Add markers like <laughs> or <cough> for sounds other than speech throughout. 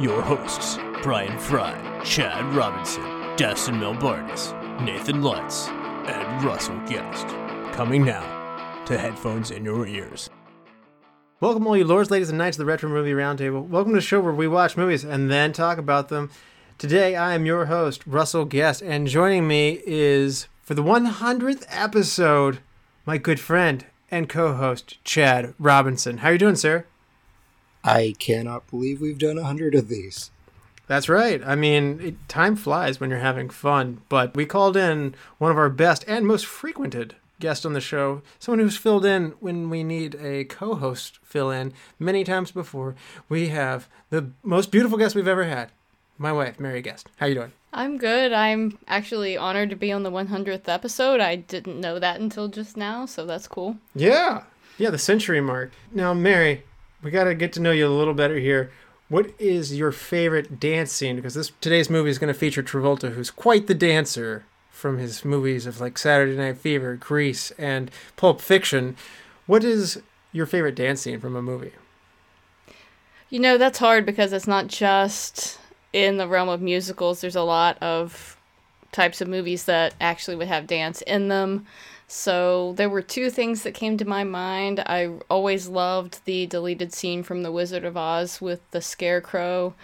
your hosts, Brian Fry, Chad Robinson, Dustin Melbardis, Nathan Lutz, and Russell Guest. Coming now to headphones in your ears. Welcome, all you lords, ladies, and knights of the Retro Movie Roundtable. Welcome to the show where we watch movies and then talk about them. Today, I am your host, Russell Guest, and joining me is, for the 100th episode, my good friend and co-host, Chad Robinson. How are you doing, sir? I cannot believe we've done a hundred of these. That's right. I mean, it, time flies when you're having fun. But we called in one of our best and most frequented guests on the show, someone who's filled in when we need a co-host fill in many times before. We have the most beautiful guest we've ever had, my wife, Mary Guest. How you doing? I'm good. I'm actually honored to be on the 100th episode. I didn't know that until just now, so that's cool. Yeah, yeah, the century mark. Now, Mary, we got to get to know you a little better here. What is your favorite dance scene? Because this today's movie is going to feature Travolta, who's quite the dancer from his movies of like Saturday Night Fever, Grease, and Pulp Fiction. What is your favorite dance scene from a movie? You know, that's hard because it's not just in the realm of musicals. There's a lot of types of movies that actually would have dance in them. So there were two things that came to my mind. I always loved the deleted scene from The Wizard of Oz with the scarecrow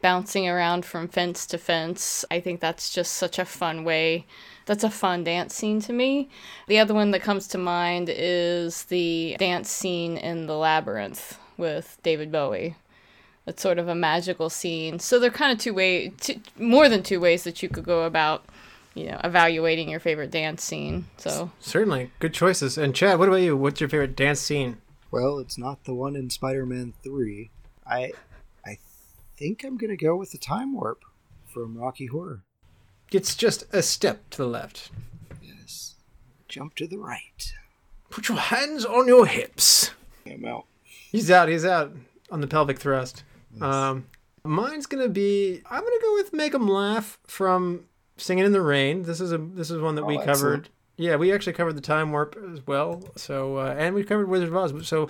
bouncing around from fence to fence. I think that's just such a fun way. That's a fun dance scene to me. The other one that comes to mind is the dance scene in The Labyrinth with David Bowie. It's sort of a magical scene. So they're kind of two way, two, more than two ways that you could go about you know, evaluating your favorite dance scene. So certainly good choices. And Chad, what about you? What's your favorite dance scene? Well, it's not the one in Spider-Man Three. I, I think I'm gonna go with the time warp from Rocky Horror. It's just a step to the left. Yes, jump to the right. Put your hands on your hips. I'm out. He's out. He's out on the pelvic thrust. Yes. Um, mine's gonna be. I'm gonna go with "Make 'Em Laugh" from Singing in the Rain. This is a this is one that oh, we covered. Excellent. Yeah, we actually covered the time warp as well. So uh, and we've covered Wizard of Oz. So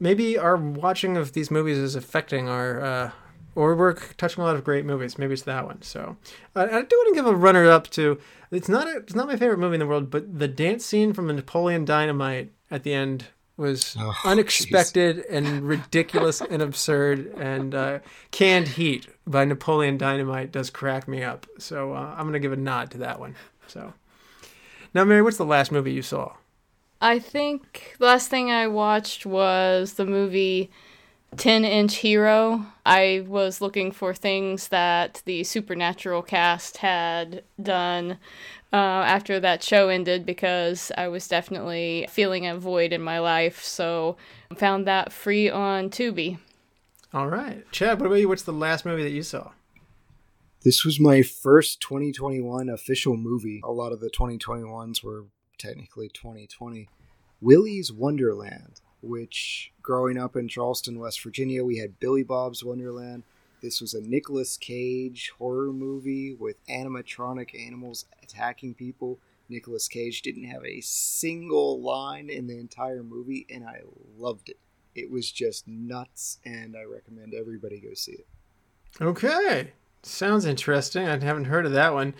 maybe our watching of these movies is affecting our. Uh, or we're touching a lot of great movies. Maybe it's that one. So uh, I do want to give a runner up to. It's not a, it's not my favorite movie in the world, but the dance scene from Napoleon Dynamite at the end was oh, unexpected geez. and ridiculous and absurd and uh, canned heat by napoleon dynamite does crack me up. So uh, i'm gonna give a nod to that one. So now mary what's the last movie you saw? I think the last thing i watched was the movie 10 inch hero. I was looking for things that the supernatural cast had done uh, after that show ended because I was definitely feeling a void in my life. So found that free on Tubi. All right, Chad. What about you? What's the last movie that you saw? This was my first 2021 official movie. A lot of the 2021s were technically 2020. Willy's Wonderland, which growing up in Charleston, West Virginia, we had Billy Bob's Wonderland. This was a Nicolas Cage horror movie with animatronic animals attacking people. Nicolas Cage didn't have a single line in the entire movie, and I loved it. It was just nuts, and I recommend everybody go see it. Okay, sounds interesting. I haven't heard of that one.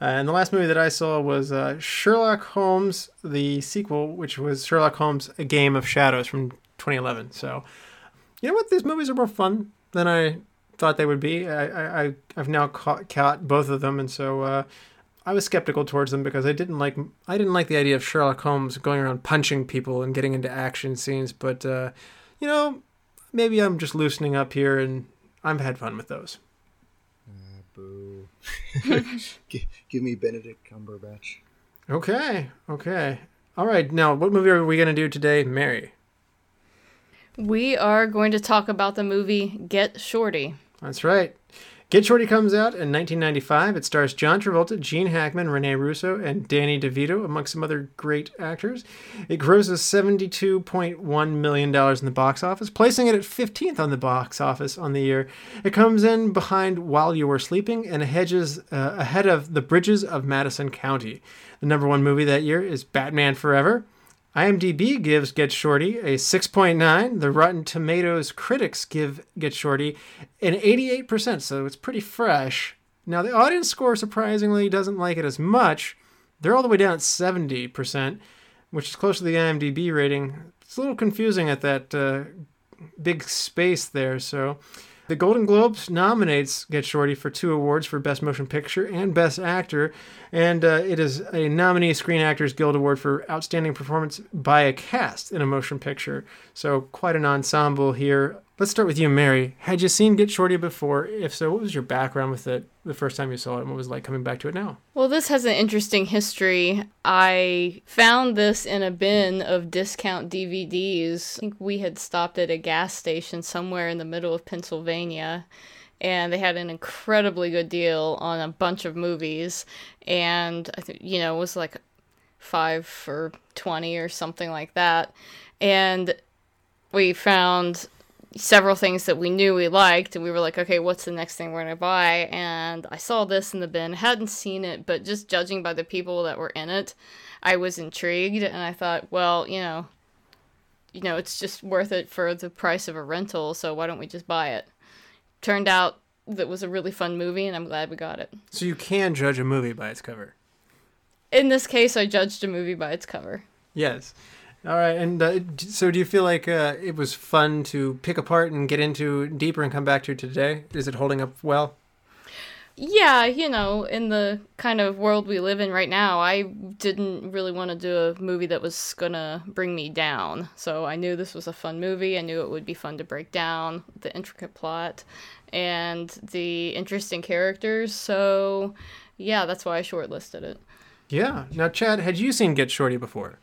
Uh, and the last movie that I saw was uh, Sherlock Holmes, the sequel, which was Sherlock Holmes: A Game of Shadows from 2011. So, you know what? These movies are more fun than I thought they would be. I, I I've now caught, caught both of them, and so uh, I was skeptical towards them because I didn't like I didn't like the idea of Sherlock Holmes going around punching people and getting into action scenes. But uh, you know, maybe I'm just loosening up here, and I've had fun with those. Uh, <laughs> boo! <laughs> give, give me Benedict Cumberbatch. Okay, okay, all right. Now, what movie are we going to do today, Mary? We are going to talk about the movie Get Shorty. That's right. Get Shorty comes out in 1995. It stars John Travolta, Gene Hackman, Rene Russo, and Danny DeVito, among some other great actors. It grosses $72.1 million in the box office, placing it at 15th on the box office on the year. It comes in behind While You Were Sleeping and hedges uh, ahead of The Bridges of Madison County. The number one movie that year is Batman Forever. IMDb gives Get Shorty a 6.9. The Rotten Tomatoes critics give Get Shorty an 88%, so it's pretty fresh. Now, the audience score surprisingly doesn't like it as much. They're all the way down at 70%, which is close to the IMDb rating. It's a little confusing at that uh, big space there, so. The Golden Globes nominates Get Shorty for two awards for Best Motion Picture and Best Actor, and uh, it is a nominee Screen Actors Guild Award for Outstanding Performance by a Cast in a Motion Picture. So, quite an ensemble here Let's start with you, Mary. Had you seen Get Shorty before? If so, what was your background with it the first time you saw it and what was it like coming back to it now? Well, this has an interesting history. I found this in a bin of discount DVDs. I think we had stopped at a gas station somewhere in the middle of Pennsylvania and they had an incredibly good deal on a bunch of movies and I think you know, it was like 5 for 20 or something like that. And we found several things that we knew we liked and we were like okay what's the next thing we're going to buy? And i saw this in the bin. Hadn't seen it but just judging by the people that were in it i was intrigued and i thought well you know you know it's just worth it for the price of a rental so why don't we just buy it? Turned out that was a really fun movie and i'm glad we got it. So you can judge a movie by its cover? In this case i judged a movie by its cover. Yes all right, and uh, so do you feel like uh, it was fun to pick apart and get into deeper and come back to today? Is it holding up well? Yeah, you know, in the kind of world we live in right now, I didn't really want to do a movie that was gonna bring me down. So I knew this was a fun movie. I knew it would be fun to break down the intricate plot and the interesting characters. So yeah, that's why I shortlisted it. Yeah. Now, Chad, had you seen Get Shorty before?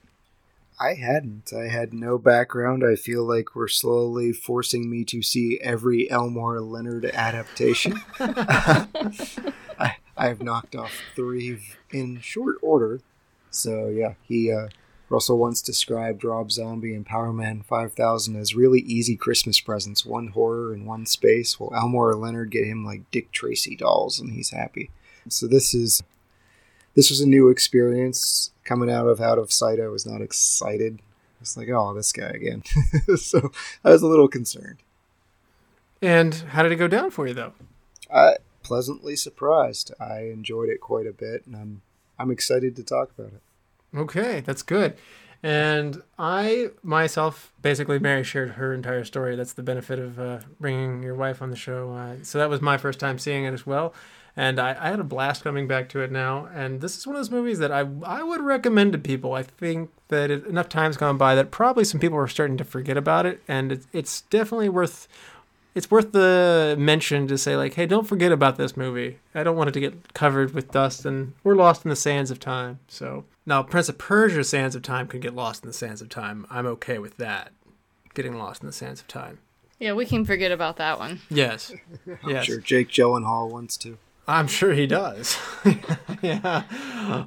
I hadn't. I had no background. I feel like we're slowly forcing me to see every Elmore Leonard adaptation. <laughs> I, I've knocked off three in short order. So yeah, he uh, Russell once described Rob Zombie and Powerman 5000 as really easy Christmas presents, one horror and one space. Well, Elmore Leonard get him like Dick Tracy dolls, and he's happy. So this is this was a new experience coming out of out of sight. I was not excited. It's like, oh, this guy again. <laughs> so I was a little concerned. And how did it go down for you, though? I pleasantly surprised. I enjoyed it quite a bit, and I'm I'm excited to talk about it. Okay, that's good. And I myself, basically, Mary shared her entire story. That's the benefit of uh, bringing your wife on the show. Uh, so that was my first time seeing it as well and I, I had a blast coming back to it now. And this is one of those movies that I I would recommend to people. I think that it, enough time's gone by that probably some people are starting to forget about it, and it, it's definitely worth it's worth the mention to say like, hey, don't forget about this movie. I don't want it to get covered with dust and we're lost in the sands of time. So now, Prince of Persia: Sands of Time can get lost in the sands of time. I'm okay with that, getting lost in the sands of time. Yeah, we can forget about that one. Yes. <laughs> I'm yes. sure Jake Gyllenhaal wants to. I'm sure he does. <laughs> yeah.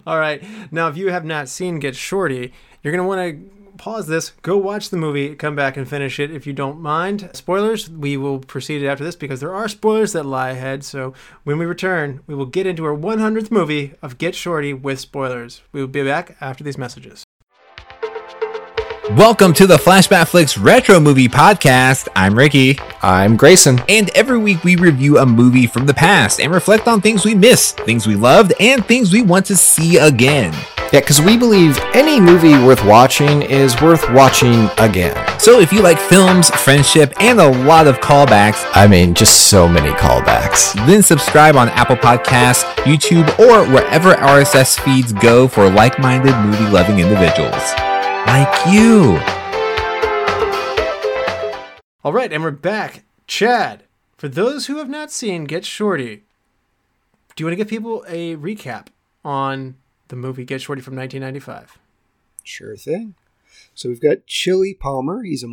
All right. Now, if you have not seen Get Shorty, you're going to want to pause this, go watch the movie, come back and finish it if you don't mind. Spoilers, we will proceed after this because there are spoilers that lie ahead. So when we return, we will get into our 100th movie of Get Shorty with spoilers. We will be back after these messages. Welcome to the Flashback Flicks Retro Movie Podcast. I'm Ricky. I'm Grayson. And every week we review a movie from the past and reflect on things we missed, things we loved, and things we want to see again. Yeah, because we believe any movie worth watching is worth watching again. So if you like films, friendship, and a lot of callbacks, I mean, just so many callbacks, then subscribe on Apple Podcasts, YouTube, or wherever RSS feeds go for like minded movie loving individuals like you. All right, and we're back. Chad, for those who have not seen Get Shorty, do you want to give people a recap on the movie Get Shorty from 1995? Sure thing. So we've got Chili Palmer. He's a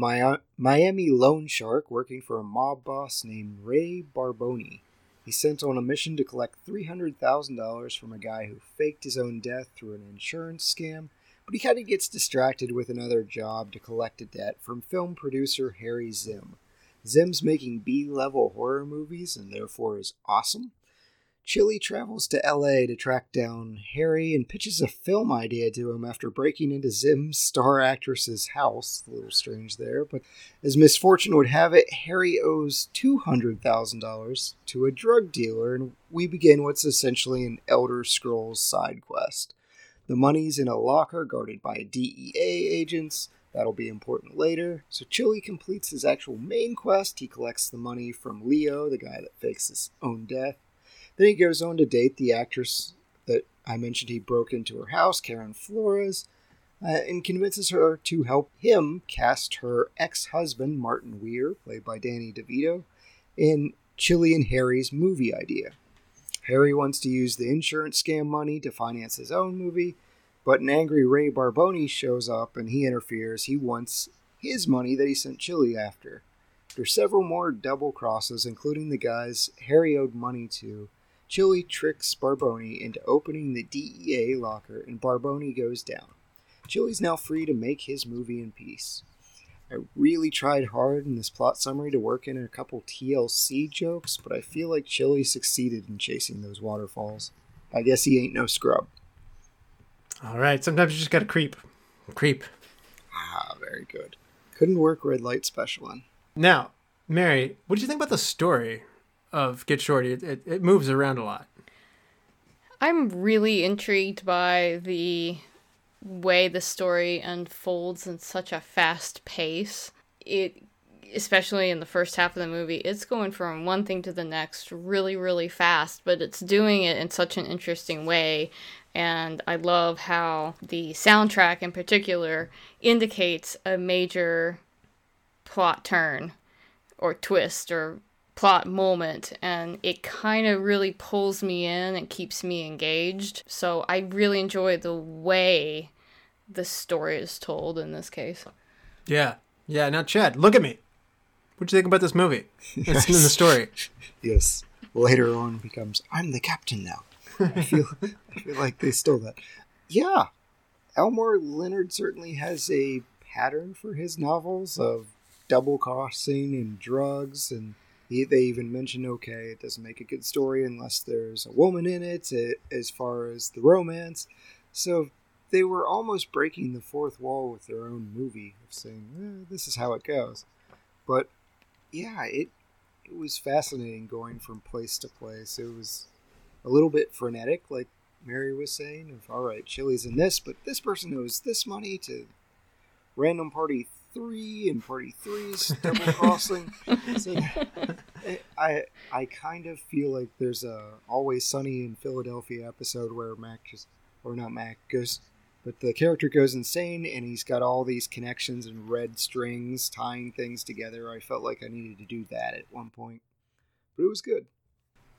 Miami loan shark working for a mob boss named Ray Barboni. He's sent on a mission to collect $300,000 from a guy who faked his own death through an insurance scam, but he kind of gets distracted with another job to collect a debt from film producer Harry Zimm. Zimm's making B level horror movies and therefore is awesome. Chili travels to LA to track down Harry and pitches a film idea to him after breaking into Zimm's star actress's house. A little strange there, but as misfortune would have it, Harry owes $200,000 to a drug dealer, and we begin what's essentially an Elder Scrolls side quest. The money's in a locker guarded by DEA agents. That'll be important later. So Chili completes his actual main quest. He collects the money from Leo, the guy that fakes his own death. Then he goes on to date the actress that I mentioned he broke into her house, Karen Flores, uh, and convinces her to help him cast her ex husband, Martin Weir, played by Danny DeVito, in Chili and Harry's movie idea. Harry wants to use the insurance scam money to finance his own movie, but an angry Ray Barboni shows up and he interferes. He wants his money that he sent Chili after. After several more double crosses, including the guys Harry owed money to, Chili tricks Barboni into opening the DEA locker, and Barboni goes down. Chili's now free to make his movie in peace. I really tried hard in this plot summary to work in a couple TLC jokes, but I feel like Chili succeeded in chasing those waterfalls. I guess he ain't no scrub. All right, sometimes you just gotta creep. Creep. Ah, very good. Couldn't work red light special on. Now, Mary, what do you think about the story of Get Shorty? It, it, it moves around a lot. I'm really intrigued by the way the story unfolds in such a fast pace. It especially in the first half of the movie, it's going from one thing to the next really, really fast, but it's doing it in such an interesting way. And I love how the soundtrack in particular indicates a major plot turn or twist or plot moment and it kind of really pulls me in and keeps me engaged. So I really enjoy the way the story is told in this case. Yeah. Yeah. Now, Chad, look at me. What'd you think about this movie? It's in the story. <laughs> Yes. Later on becomes I'm the captain now. I feel I feel like they stole that. Yeah. Elmore Leonard certainly has a pattern for his novels of double crossing and drugs and he, they even mention okay it doesn't make a good story unless there's a woman in it eh, as far as the romance. So they were almost breaking the fourth wall with their own movie of saying eh, this is how it goes. But yeah it it was fascinating going from place to place. It was a little bit frenetic like mary was saying of all right chili's in this but this person owes this money to random party three and party three's <laughs> double crossing so <laughs> eh, I I kind of feel like there's a Always Sunny in Philadelphia episode where Mac just or not Mac goes, but the character goes insane and he's got all these connections and red strings tying things together. I felt like I needed to do that at one point, but it was good.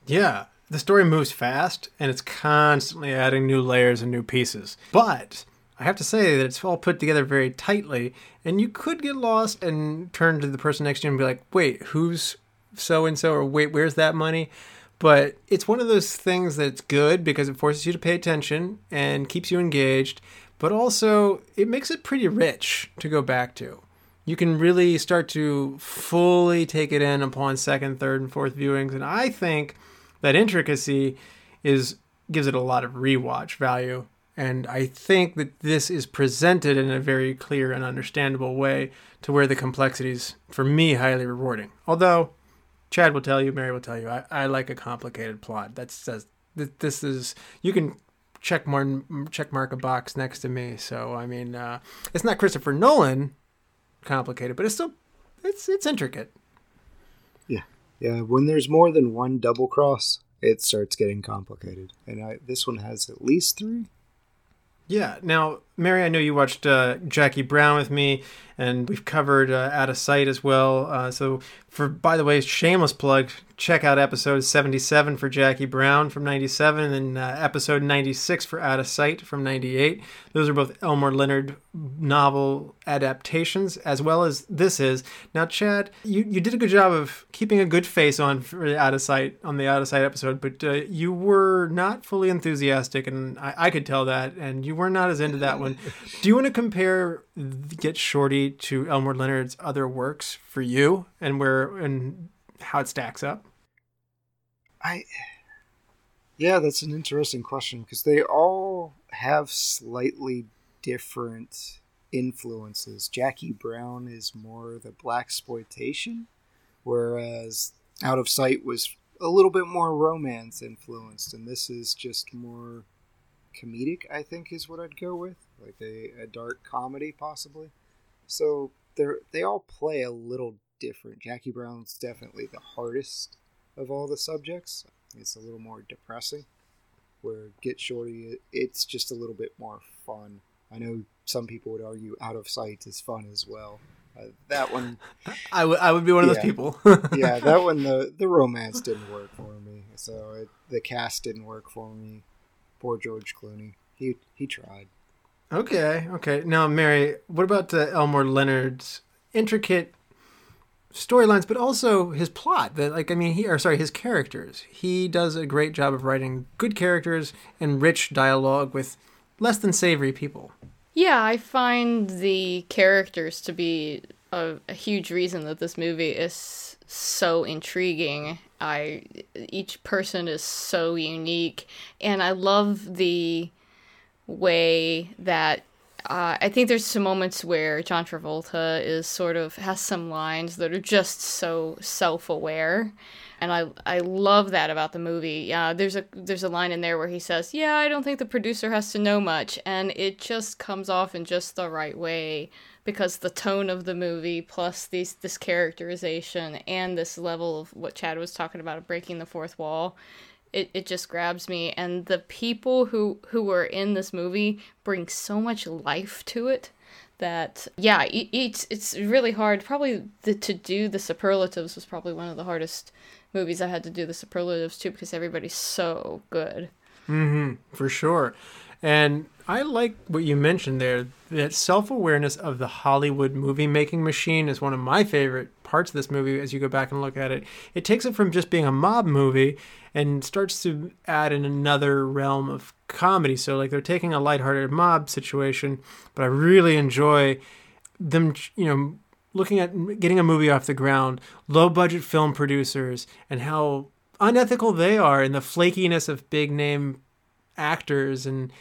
Yeah, the story moves fast and it's constantly adding new layers and new pieces. But I have to say that it's all put together very tightly, and you could get lost and turn to the person next to you and be like, wait, who's so and so, or wait, where's that money? But it's one of those things that's good because it forces you to pay attention and keeps you engaged, but also it makes it pretty rich to go back to. You can really start to fully take it in upon second, third, and fourth viewings, and I think that intricacy is gives it a lot of rewatch value. And I think that this is presented in a very clear and understandable way to where the complexities, for me, highly rewarding. Although Chad will tell you, Mary will tell you, I, I like a complicated plot. That says that this is you can check more check mark a box next to me. So I mean, uh, it's not Christopher Nolan complicated, but it's still it's it's intricate. Yeah, yeah. When there's more than one double cross, it starts getting complicated, and I, this one has at least three. Yeah. Now, Mary, I know you watched uh, Jackie Brown with me, and we've covered uh, Out of Sight as well. Uh, so, for by the way, shameless plug, check out episode 77 for Jackie Brown from 97 and uh, episode 96 for Out of Sight from 98. Those are both Elmore Leonard novel adaptations, as well as this is. Now, Chad, you, you did a good job of keeping a good face on for Out of Sight on the Out of Sight episode, but uh, you were not fully enthusiastic, and I, I could tell that, and you were not as into that one. <laughs> Do you want to compare Get Shorty to Elmore Leonard's other works for you, and where and how it stacks up? I yeah, that's an interesting question because they all have slightly different influences. Jackie Brown is more the blaxploitation, whereas Out of Sight was a little bit more romance influenced, and this is just more comedic. I think is what I'd go with, like a, a dark comedy possibly. So they they all play a little different. Jackie Brown's definitely the hardest of all the subjects. It's a little more depressing. Where Get Shorty, it's just a little bit more fun. I know some people would argue Out of Sight is fun as well. Uh, that one, <laughs> I would I would be one of those people. <laughs> yeah, that one the the romance didn't work for me. So it, the cast didn't work for me. Poor George Clooney. He he tried. Okay, okay. Now, Mary, what about uh, Elmore Leonard's intricate storylines, but also his plot? That, like, I mean, he or sorry, his characters. He does a great job of writing good characters and rich dialogue with less than savory people. Yeah, I find the characters to be a, a huge reason that this movie is so intriguing. I each person is so unique, and I love the way that uh, I think there's some moments where John Travolta is sort of has some lines that are just so self-aware, and I I love that about the movie. Yeah, there's a there's a line in there where he says, "Yeah, I don't think the producer has to know much," and it just comes off in just the right way because the tone of the movie plus these this characterization and this level of what Chad was talking about of breaking the fourth wall it, it just grabs me and the people who who are in this movie bring so much life to it that yeah it, it's it's really hard probably the, to do the superlatives was probably one of the hardest movies i had to do the superlatives too because everybody's so good Mhm, For sure. And I like what you mentioned there. That self awareness of the Hollywood movie making machine is one of my favorite parts of this movie as you go back and look at it. It takes it from just being a mob movie and starts to add in another realm of comedy. So, like, they're taking a lighthearted mob situation, but I really enjoy them, you know, looking at getting a movie off the ground, low budget film producers, and how unethical they are, and the flakiness of big name actors, and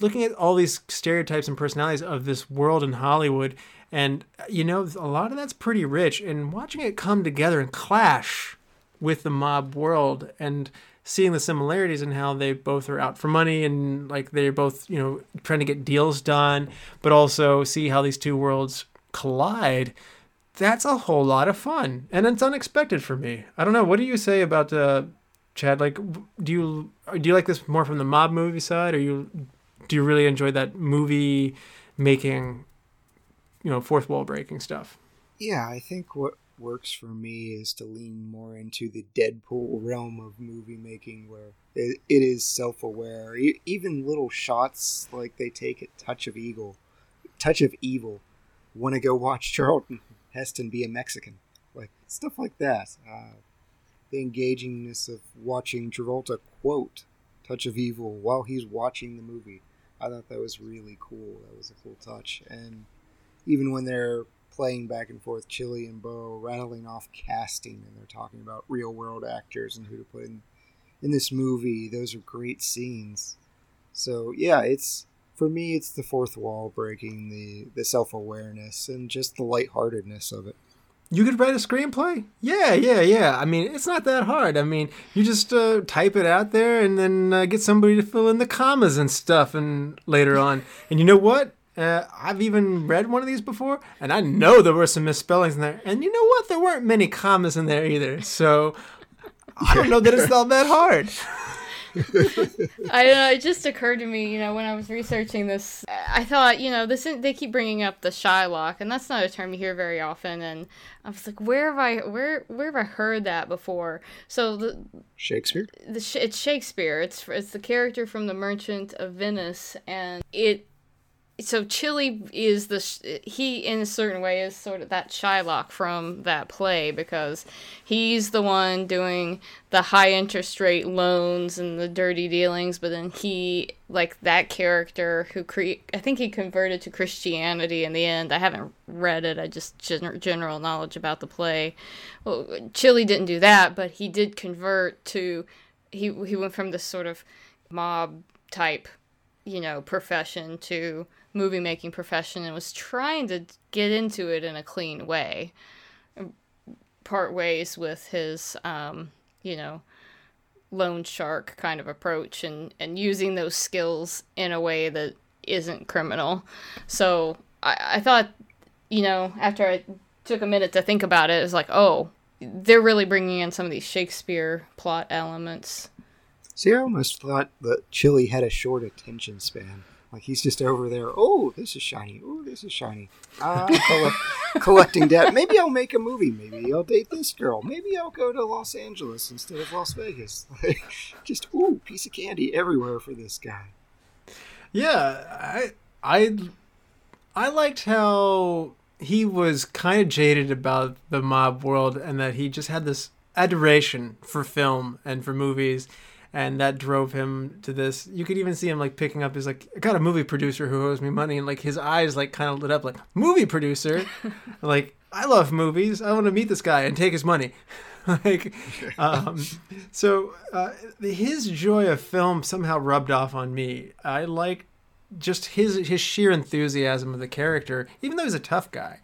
looking at all these stereotypes and personalities of this world in Hollywood. And, you know, a lot of that's pretty rich. And watching it come together and clash with the mob world and seeing the similarities and how they both are out for money and like they're both you know trying to get deals done but also see how these two worlds collide that's a whole lot of fun. And it's unexpected for me. I don't know. What do you say about uh chad? Like do you do you like this more from the mob movie side? Or you do you really enjoy that movie making you know fourth wall breaking stuff Yeah, I think what works for me is to lean more into the Deadpool realm of movie making, where it, it is self-aware. Even little shots like they take at Touch of Evil, Touch of Evil, want to go watch Charlton Heston be a Mexican, like stuff like that. Uh, the engagingness of watching Travolta quote Touch of Evil while he's watching the movie. I thought that was really cool. That was a cool touch, and even when they're playing back and forth, Chili and Bo rattling off casting, and they're talking about real world actors and who to put in in this movie. Those are great scenes. So yeah, it's for me, it's the fourth wall breaking, the the self awareness, and just the lightheartedness of it. You could write a screenplay? Yeah, yeah, yeah. I mean, it's not that hard. I mean, you just uh, type it out there and then uh, get somebody to fill in the commas and stuff and later on. And you know what? Uh, I've even read one of these before, and I know there were some misspellings in there. And you know what? There weren't many commas in there either. So I don't know that it's not that hard. <laughs> I don't know. It just occurred to me, you know, when I was researching this, I thought, you know, this they keep bringing up the Shylock, and that's not a term you hear very often. And I was like, where have I where where have I heard that before? So the Shakespeare. the it's Shakespeare. It's it's the character from The Merchant of Venice, and it so Chili is the he in a certain way is sort of that Shylock from that play because he's the one doing the high interest rate loans and the dirty dealings, but then he like that character who cre- I think he converted to Christianity in the end. I haven't read it. I just gen- general knowledge about the play. Well, Chili didn't do that, but he did convert to he he went from this sort of mob type, you know, profession to movie making profession and was trying to get into it in a clean way. Part ways with his, um, you know, loan shark kind of approach and, and using those skills in a way that isn't criminal. So I, I thought, you know, after I took a minute to think about it, it was like, oh, they're really bringing in some of these Shakespeare plot elements. See, I almost thought that Chili had a short attention span. Like he's just over there. Oh, this is shiny. Oh, this is shiny. Uh, collect, <laughs> collecting debt. Maybe I'll make a movie. Maybe I'll date this girl. Maybe I'll go to Los Angeles instead of Las Vegas. <laughs> Like, just ooh, piece of candy everywhere for this guy. Yeah, I I I liked how he was kind of jaded about the mob world and that he just had this adoration for film and for movies and that drove him to this. You could even see him like picking up his like, I got a movie producer who owes me money, and like his eyes like kind of lit up like movie producer, <laughs> like I love movies. I want to meet this guy and take his money. <laughs> like, <laughs> um, so uh, his joy of film somehow rubbed off on me. I like just his his sheer enthusiasm of the character, even though he's a tough guy.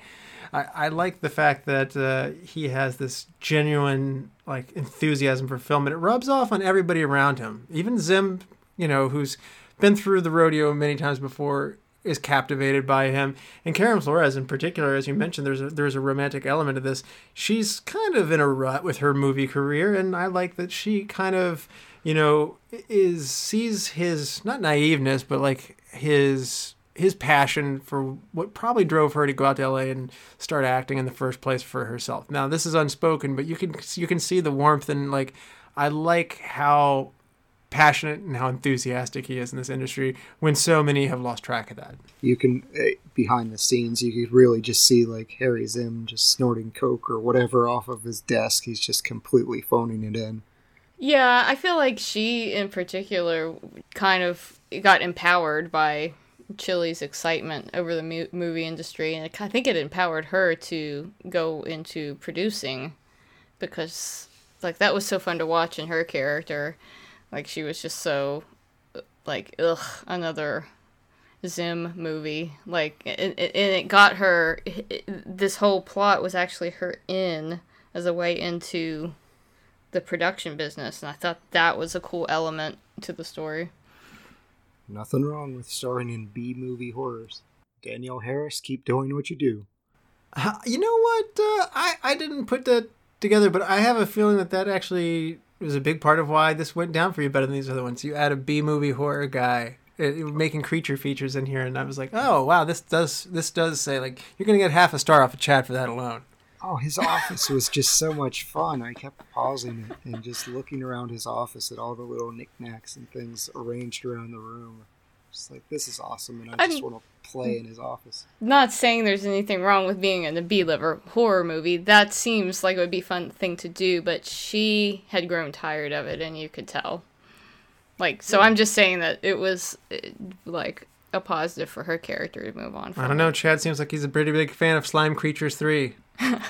I, I like the fact that uh, he has this genuine like enthusiasm for film, and it rubs off on everybody around him. Even Zimm, you know, who's been through the rodeo many times before, is captivated by him. And Karen Flores, in particular, as you mentioned, there's a, there's a romantic element of this. She's kind of in a rut with her movie career, and I like that she kind of, you know, is sees his not naiveness, but like his his passion for what probably drove her to go out to LA and start acting in the first place for herself. Now this is unspoken, but you can you can see the warmth and like I like how passionate and how enthusiastic he is in this industry when so many have lost track of that. You can eh, behind the scenes you could really just see like Harry Zimm just snorting coke or whatever off of his desk. He's just completely phoning it in. Yeah, I feel like she in particular kind of got empowered by Chili's excitement over the mu- movie industry, and I think it empowered her to go into producing because, like, that was so fun to watch in her character. Like, she was just so, like, ugh, another Zimm movie. Like, and it, it got her. It, this whole plot was actually her in as a way into the production business, and I thought that was a cool element to the story. Nothing wrong with starring in B movie horrors. Danielle Harris, keep doing what you do. Uh, you know what? Uh, I I didn't put that together, but I have a feeling that that actually was a big part of why this went down for you better than these other ones. You add a B movie horror guy it, it, making creature features in here, and I was like, oh wow, this does this does say like you're gonna get half a star off of Chad for that alone. Oh, his office was just so much fun. I kept pausing it and just looking around his office at all the little knickknacks and things arranged around the room. Just like this is awesome, and I just I'm, want to play in his office. Not saying there's anything wrong with being in a B-level horror movie. That seems like it would be a fun thing to do, but she had grown tired of it, and you could tell. Like, so hmm. I'm just saying that it was eh, like a positive for her character to move on. I don't know. Chad seems like he's a pretty big fan of Slime Creatures Three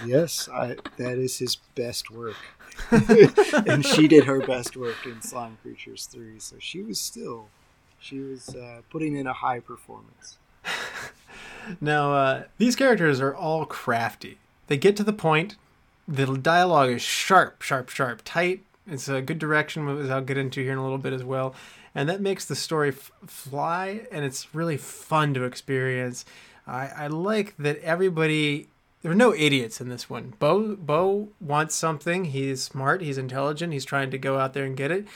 yes, I, that is his best work. <laughs> and she did her best work in Slime Creatures 3, so she was still she was uh, putting in a high performance. <laughs> now, uh, these characters are all crafty. They get to the point. The dialogue is sharp, sharp, sharp, tight. It's a good direction, which I'll get into here in a little bit as well. And that makes the story f- fly, and it's really fun to experience. I, I like that everybody there are no idiots in this one. Bo Bo wants something. He's smart. He's intelligent. He's trying to go out there and get it.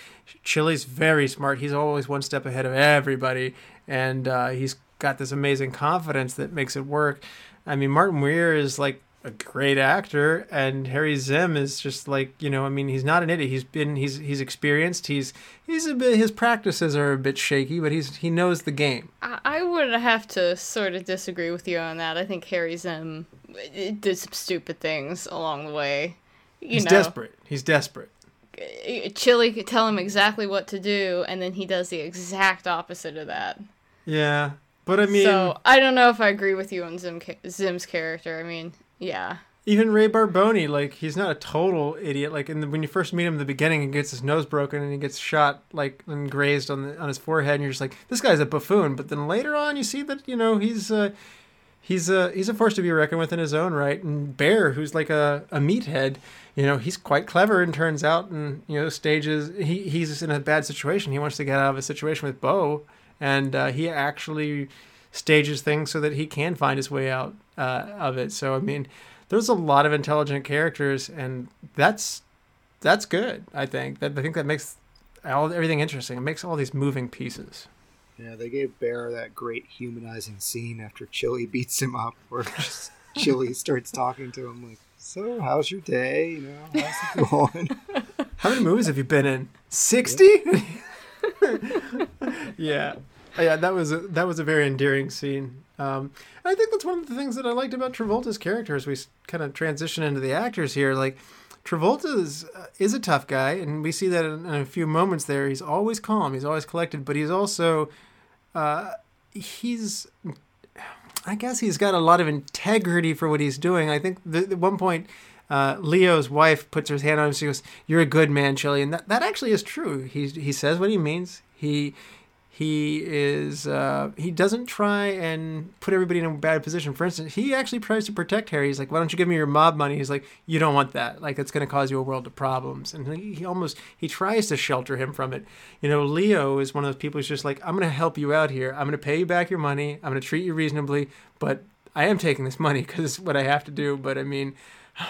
Chili's very smart. He's always one step ahead of everybody, and uh, he's got this amazing confidence that makes it work. I mean, Martin Weir is like a great actor, and Harry Zimm is just like you know. I mean, he's not an idiot. He's been he's he's experienced. He's he's a bit his practices are a bit shaky, but he's he knows the game. I, I would have to sort of disagree with you on that. I think Harry Zimm did some stupid things along the way. You he's know, desperate. He's desperate. Chili could tell him exactly what to do, and then he does the exact opposite of that. Yeah, but I mean, so I don't know if I agree with you on Zimm, Zimm's character. I mean, yeah. Even Ray Barboni, like he's not a total idiot. Like in the, when you first meet him in the beginning, he gets his nose broken and he gets shot like and grazed on the on his forehead, and you're just like, this guy's a buffoon. But then later on, you see that you know he's uh, he's a he's a force to be reckoned with in his own right. And Bear, who's like a, a meathead, you know, he's quite clever and turns out and you know stages he he's in a bad situation. He wants to get out of a situation with Bo, and uh, he actually stages things so that he can find his way out uh, of it. So I mean, there's a lot of intelligent characters, and that's that's good. I think that I think that makes all everything interesting. It makes all these moving pieces. Yeah, they gave Bear that great humanizing scene after Chili beats him up, where just <laughs> Chili starts talking to him like, "So, how's your day? You know, how's it <laughs> going?" How many movies have you been in? Sixty. <laughs> yeah, yeah. That was a, that was a very endearing scene. Um, I think that's one of the things that I liked about Travolta's character as we kind of transition into the actors here. Like Travolta is, uh, is a tough guy, and we see that in, in, a few moments there. He's always calm, he's always collected, but he's also uh, he's I guess he's got a lot of integrity for what he's doing. I think the, at one point. Uh, Leo's wife puts her hand on him. She goes, "You're a good man, Chili," and that, that actually is true. He he says what he means. He he is uh, he doesn't try and put everybody in a bad position. For instance, he actually tries to protect Harry. He's like, "Why don't you give me your mob money?" He's like, "You don't want that. Like, it's going to cause you a world of problems." And he, he, almost he tries to shelter him from it. You know, Leo is one of those people who's just like, "I'm going to help you out here. I'm going to pay you back your money. I'm going to treat you reasonably, but I am taking this money because it's what I have to do." But I mean,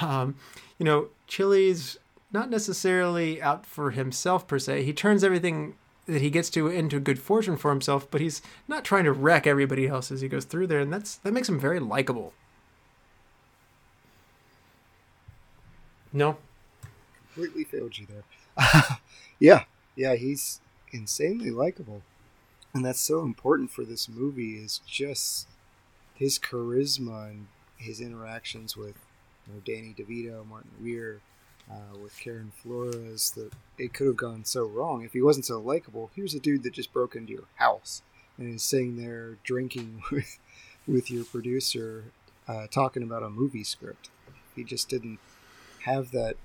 um, you know, Chili's not necessarily out for himself per se. He turns everything that he gets to into good fortune for himself, but he's not trying to wreck everybody else as he goes through there, and that's that makes him very likable. No, completely failed you there. <laughs> yeah, yeah, he's insanely likable, and that's so important for this movie. Is just his charisma and his interactions with you know, Danny DeVito, Martin Weir, uh, with Karen Flores that it could have gone so wrong if he wasn't so likable. Here's a dude that just broke into your house and is sitting there drinking <laughs> with with your producer, uh, talking about a movie script. He just didn't have that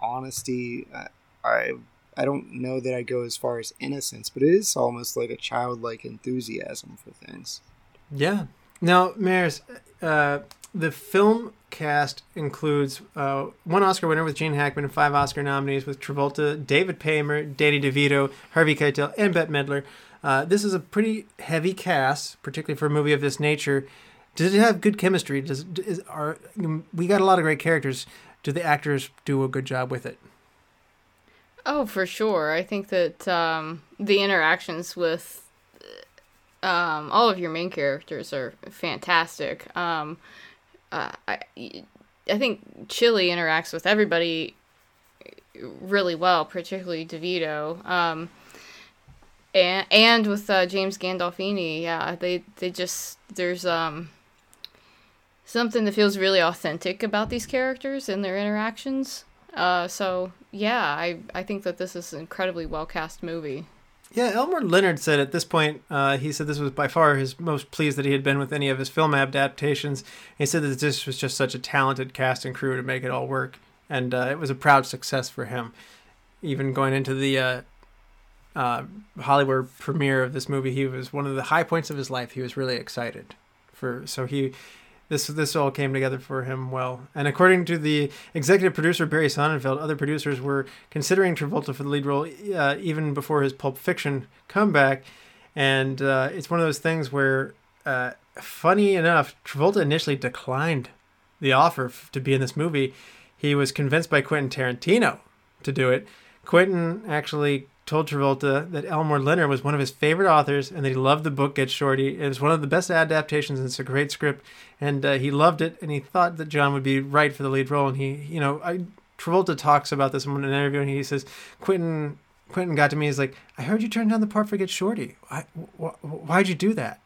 honesty. I, I I don't know that I go as far as innocence, but it is almost like a childlike enthusiasm for things. Yeah. Now, Maris, uh, the film cast includes uh, one Oscar winner with Gene Hackman five Oscar nominees with Travolta, David Paymer, Danny DeVito, Harvey Keitel, and Bette Midler. Uh, this is a pretty heavy cast, particularly for a movie of this nature. Does it have good chemistry? Does is, are we got a lot of great characters? Do the actors do a good job with it? Oh, for sure. I think that um, the interactions with um, all of your main characters are fantastic. Um, I, I think Chili interacts with everybody really well, particularly DeVito. Um, and and with uh, James Gandolfini, yeah, they they just there's um something that feels really authentic about these characters and their interactions. Uh, so yeah, I I think that this is an incredibly well cast movie. Yeah, Elmore Leonard said at this point, uh, he said this was by far his most pleased that he had been with any of his film adaptations. He said that this was just such a talented cast and crew to make it all work, and uh, it was a proud success for him. Even going into the uh, uh, Hollywood premiere of this movie, he was one of the high points of his life. He was really excited for, so he this this all came together for him well. And according to the executive producer Barry Sonnenfeld, other producers were considering Travolta for the lead role uh, even before his Pulp Fiction comeback. And uh, it's one of those things where, uh, funny enough, Travolta initially declined the offer f- to be in this movie, he was convinced by Quentin Tarantino to do it. Quentin actually told Travolta that Elmore Leonard was one of his favorite authors and that he loved the book Get Shorty. It was one of the best adaptations and it's a great script and uh, he loved it and he thought that John would be right for the lead role and he, you know, I, Travolta talks about this in an interview and he says Quentin Quentin got to me. He's like, I heard you turned down the part for Get Shorty. Why, wh- why'd you do that?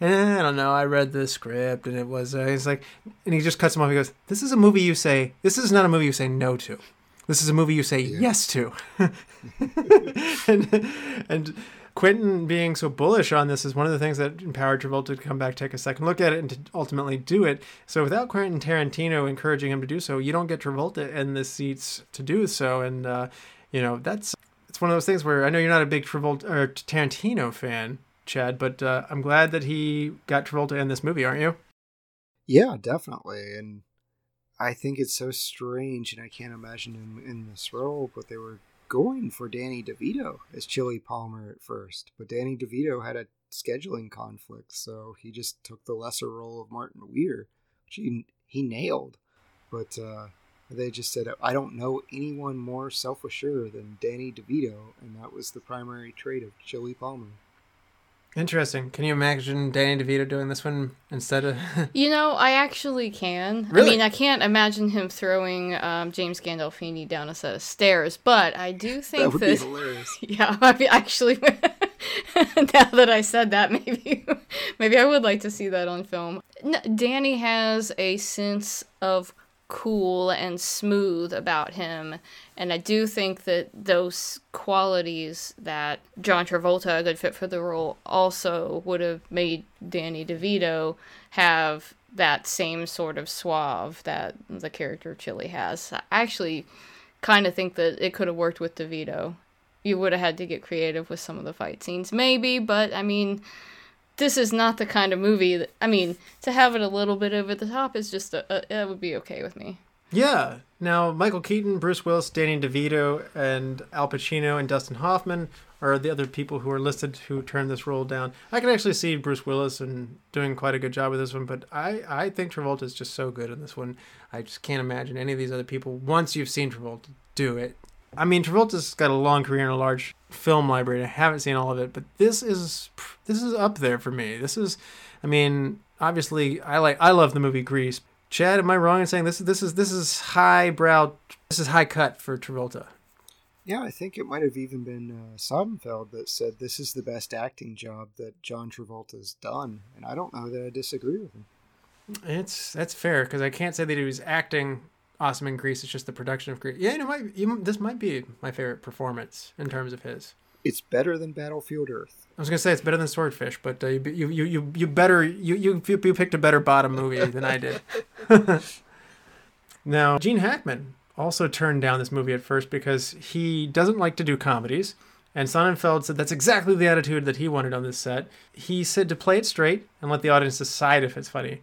And I don't know. I read the script and it was. Uh, he's like, and he just cuts him off. He goes, "This is a movie you say. This is not a movie you say no to. This is a movie you say yeah. yes to." <laughs> and and Quentin being so bullish on this is one of the things that empowered Travolta to come back, take a second look at it, and to ultimately do it. So without Quentin Tarantino encouraging him to do so, you don't get Travolta in the seats to do so. And uh, you know that's it's one of those things where I know you're not a big Travolta or Tarantino fan, Chad, but uh, I'm glad that he got Travolta in this movie, aren't you? Yeah, definitely. And I think it's so strange, and I can't imagine him in this role, but they were going for Danny DeVito as Chili Palmer at first. But Danny DeVito had a scheduling conflict, so he just took the lesser role of Martin Weir, which he, he nailed. But uh, they just said, I don't know anyone more self assured than Danny DeVito, and that was the primary trait of Chili Palmer. Interesting. Can you imagine Danny DeVito doing this one instead of? <laughs> you know, I actually can. Really? I mean, I can't imagine him throwing um, James Gandolfini down a set of stairs, but I do <laughs> think that would that, be hilarious. <laughs> Yeah, I mean, actually, now that I said that, maybe maybe I would like to see that on film. No, Danny has a sense of cool and smooth about him. And I do think that those qualities that John Travolta, a good fit for the role, also would have made Danny DeVito have that same sort of suave that the character Chili has. I actually kind of think that it could have worked with DeVito. You would have had to get creative with some of the fight scenes, maybe, but I mean, this is not the kind of movie that I mean to have it a little bit over the top is just a, a it would be okay with me. Yeah. Now Michael Keaton, Bruce Willis, Danny DeVito, and Al Pacino and Dustin Hoffman are the other people who are listed who turned this role down. I can actually see Bruce Willis and doing quite a good job with this one, but I I think Travolta is just so good in this one. I just can't imagine any of these other people once you've seen Travolta do it. I mean, Travolta's got a long career and a large film library. I haven't seen all of it, but this is this is up there for me. This is, I mean, obviously, I like I love the movie Grease. Chad, am I wrong in saying this? This is this is high brow. This is high cut for Travolta. Yeah, I think it might have even been uh, Sonnenfeld that said this is the best acting job that John Travolta's done, and I don't know that I disagree with him. It's that's fair because I can't say that he was acting awesome in Grease. It's just the production of Grease. Yeah, you know, might, you, this might be my favorite performance in terms of his. It's better than Battlefield Earth. I was gonna say it's better than Swordfish, but uh, you, you you you you better you you you picked a better bottom movie <laughs> than I did. <laughs> now, Gene Hackman also turned down this movie at first because he doesn't like to do comedies. And Sonnenfeld said that's exactly the attitude that he wanted on this set. He said to play it straight and let the audience decide if it's funny.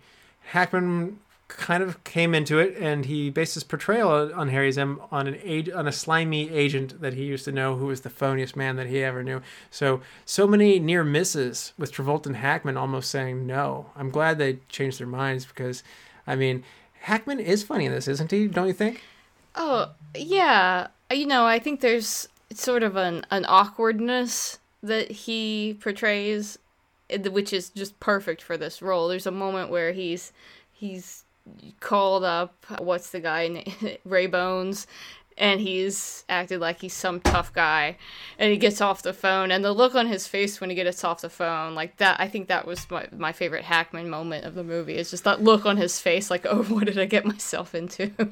Hackman kind of came into it, and he based his portrayal on Harry Zimm on an age, on a slimy agent that he used to know, who was the phoniest man that he ever knew. So so many near misses with Travolta and Hackman almost saying no. I'm glad they changed their minds because, I mean, Hackman is funny in this, isn't he? Don't you think? Oh yeah, you know I think there's sort of an an awkwardness that he portrays, eh, which is just perfect for this role. There's a moment where he's he's called up what's the guy <laughs> Ray Bones and he's acted like he's some tough guy and he gets off the phone and the look on his face when he gets off the phone like that i think that was my, my favorite hackman moment of the movie is just that look on his face like <laughs> oh what did i get myself into <laughs> oh,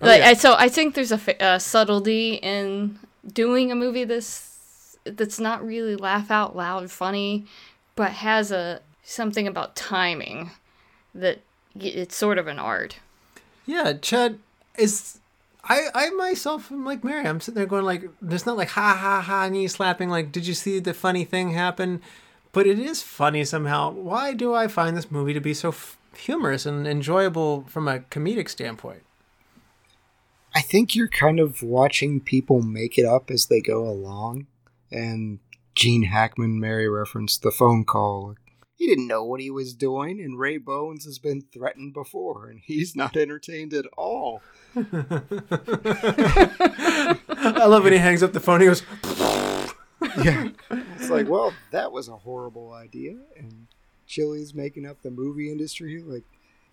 like yeah. so i think there's a, a subtlety in doing a movie this that's not really laugh out loud funny but has a something about timing that it's sort of an art. Yeah, Chad is. I I myself am like Mary. I'm sitting there going like, there's not like ha ha ha knee slapping. Like, did you see the funny thing happen? But it is funny somehow. Why do I find this movie to be so f- humorous and enjoyable from a comedic standpoint? I think you're kind of watching people make it up as they go along, and Gene Hackman, Mary referenced the phone call he didn't know what he was doing, and Ray Bones has been threatened before, and he's not entertained at all. <laughs> I love when he hangs up the phone. He goes, <laughs> yeah. It's like, well, that was a horrible idea. And Chili's making up the movie industry. Like,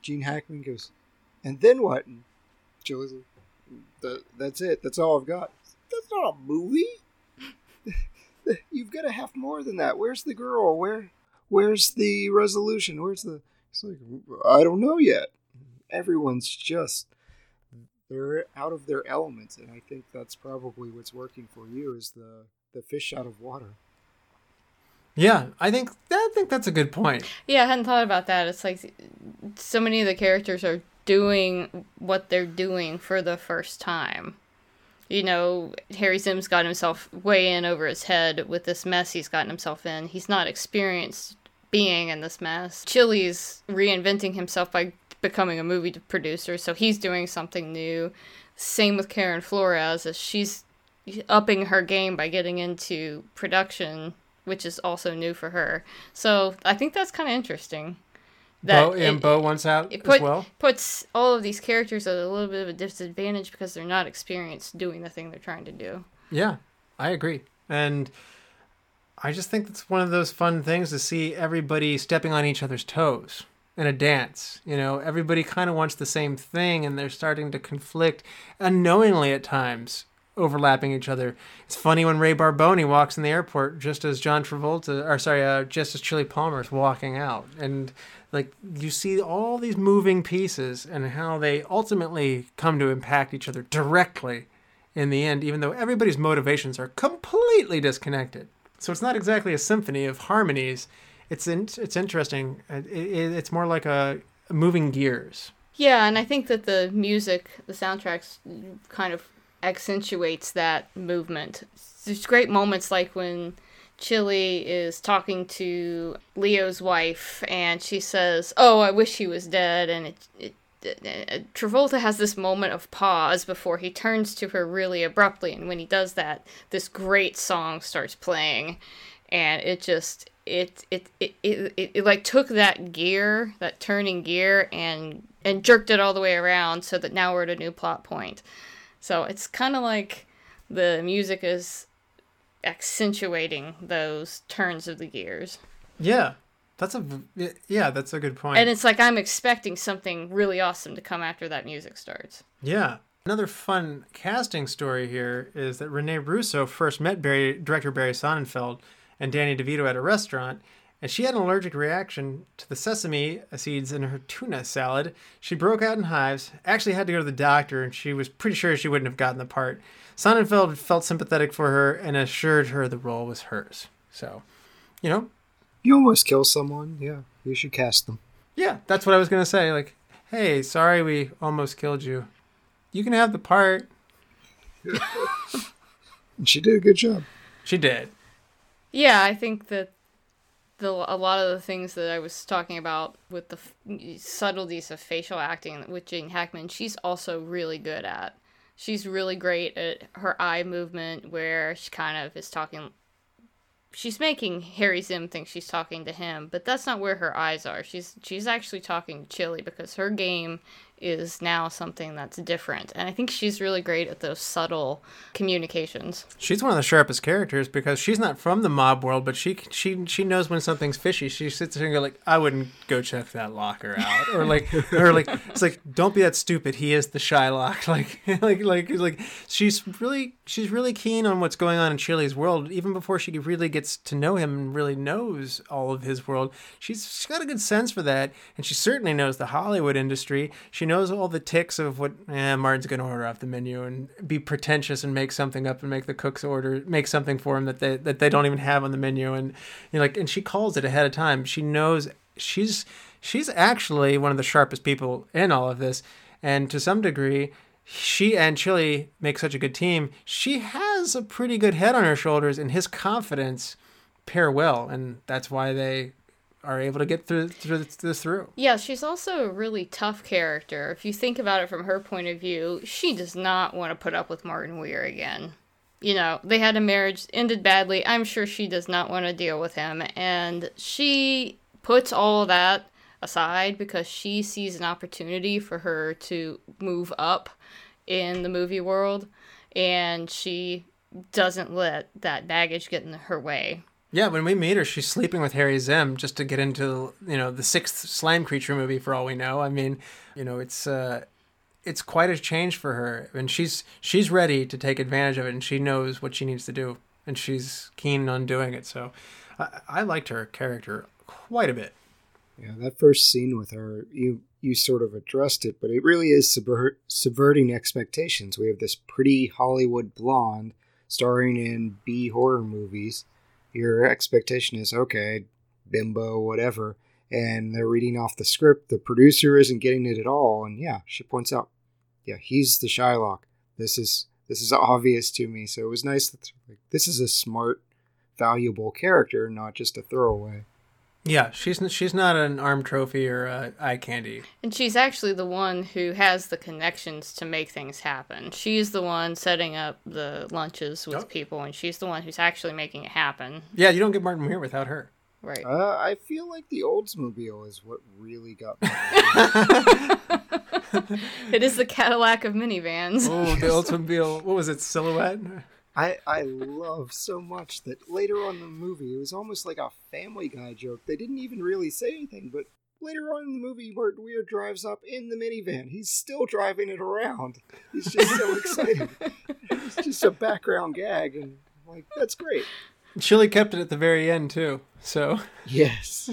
Gene Hackman goes, and then what? And Chili's like, that's it. That's all I've got. That's not a movie. <laughs> You've got to have more than that. Where's the girl? Where, where's the resolution? Where's the? It's like I don't know yet. Everyone's just they're out of their elements, and I think that's probably what's working for you is the the fish out of water. Yeah, I think I think that's a good point. Yeah, I hadn't thought about that. It's like so many of the characters are doing what they're doing for the first time. You know, Harry Zimm's got himself way in over his head with this mess he's gotten himself in. He's not experienced being in this mess. Chili's reinventing himself by becoming a movie producer, so he's doing something new. Same with Karen Flores, as she's upping her game by getting into production, which is also new for her. So I think that's kind of interesting. That Bo, and it, Bo wants out it put, as well. Puts all of these characters at a little bit of a disadvantage because they're not experienced doing the thing they're trying to do. Yeah, I agree, and I just think it's one of those fun things to see everybody stepping on each other's toes in a dance. You know, everybody kind of wants the same thing, and they're starting to conflict unknowingly at times overlapping each other. It's funny when Ray Barboni walks in the airport just as John Travolta, or sorry, uh, just as Chili Palmer is walking out, and like you see all these moving pieces and how they ultimately come to impact each other directly in the end, even though everybody's motivations are completely disconnected. So it's not exactly a symphony of harmonies. It's in, it's interesting. Uh, it, it, it's more like a, moving gears. Yeah, and I think that the music, the soundtracks, kind of accentuates that movement. There's great moments like when Chili is talking to Leo's wife and she says, "Oh, I wish he was dead," and it, it, Travolta has this moment of pause before he turns to her really abruptly, and when he does that, this great song starts playing, and it just it it it, it, it, it like took that gear, that turning gear, and and jerked it all the way around so that now we're at a new plot point. So it's kind of like the music is accentuating those turns of the gears. Yeah. That's a yeah, that's a good point. And it's like I'm expecting something really awesome to come after that music starts. Yeah. Another fun casting story here is that Rene Russo first met Barry, director Barry Sonnenfeld and Danny DeVito at a restaurant, and she had an allergic reaction to the sesame seeds in her tuna salad. She broke out in hives, actually had to go to the doctor, and she was pretty sure she wouldn't have gotten the part. Sonnenfeld felt sympathetic for her and assured her the role was hers. So, you know. You almost kill someone. Yeah, you should cast them. Yeah, that's what I was going to say. Like, hey, sorry we almost killed you. You can have the part. <laughs> she did a good job. She did. Yeah, I think that the a lot of the things that I was talking about with the f- subtleties of facial acting with Gene Hackman, she's also really good at. She's really great at her eye movement, where she kind of is talking. She's making Harry Zimm think she's talking to him, but that's not where her eyes are. She's she's actually talking to Chili because her game is now something that's different. And I think she's really great at those subtle communications. She's one of the sharpest characters because she's not from the mob world, but she she she knows when something's fishy. She sits there and go like, "I wouldn't go check that locker out," or like, <laughs> or like, it's like, "Don't be that stupid. He is the Shylock." <laughs> Like, like, like, like, she's really she's really keen on what's going on in Chili's world, even before she really gets to know him and really knows all of his world. She's she's got a good sense for that, and she certainly knows the Hollywood industry. She knows all the ticks of what eh, Martin's going to order off the menu and be pretentious and make something up and make the cooks order make something for him that they that they don't even have on the menu and you know, like and she calls it ahead of time. She knows she's she's actually one of the sharpest people in all of this, and to some degree. She and Chili make such a good team. She has a pretty good head on her shoulders, and his confidence pair well, and that's why they are able to get through, through this through. Yeah, she's also a really tough character. If you think about it from her point of view, she does not want to put up with Martin Weir again. You know, they had a marriage ended badly. I'm sure she does not want to deal with him, and she puts all that aside because she sees an opportunity for her to move up in the movie world and she doesn't let that baggage get in her way. Yeah, when we meet her, she's sleeping with Harry Zimm just to get into you know the sixth slime creature movie. For all we know, I mean, you know, it's uh, it's quite a change for her, and she's she's ready to take advantage of it, and she knows what she needs to do, and she's keen on doing it. So, I, I liked her character quite a bit. Yeah, that first scene with her, you you sort of addressed it, but it really is subvert, subverting expectations. We have this pretty Hollywood blonde starring in B horror movies. Your expectation is okay, bimbo, whatever, and they're reading off the script. The producer isn't getting it at all, and yeah, she points out, yeah, he's the Shylock. This is this is <laughs> obvious to me. So it was nice that like, this is a smart, valuable character, not just a throwaway. Yeah, she's she's not an arm trophy or uh, eye candy. And she's actually the one who has the connections to make things happen. She's the one setting up the lunches with oh. people, and she's the one who's actually making it happen. Yeah, you don't get Martin Weir without her. Right. Uh, I feel like the Oldsmobile is what really got. me. <laughs> it is the Cadillac of minivans. Oh, the <laughs> Oldsmobile. What was it? Silhouette. I I love so much that later on in the movie it was almost like a Family Guy joke. They didn't even really say anything, but later on in the movie, Martin Weir drives up in the minivan. He's still driving it around. He's just so excited. <laughs> It's just a background gag, and like that's great. Chili kept it at the very end too. So yes.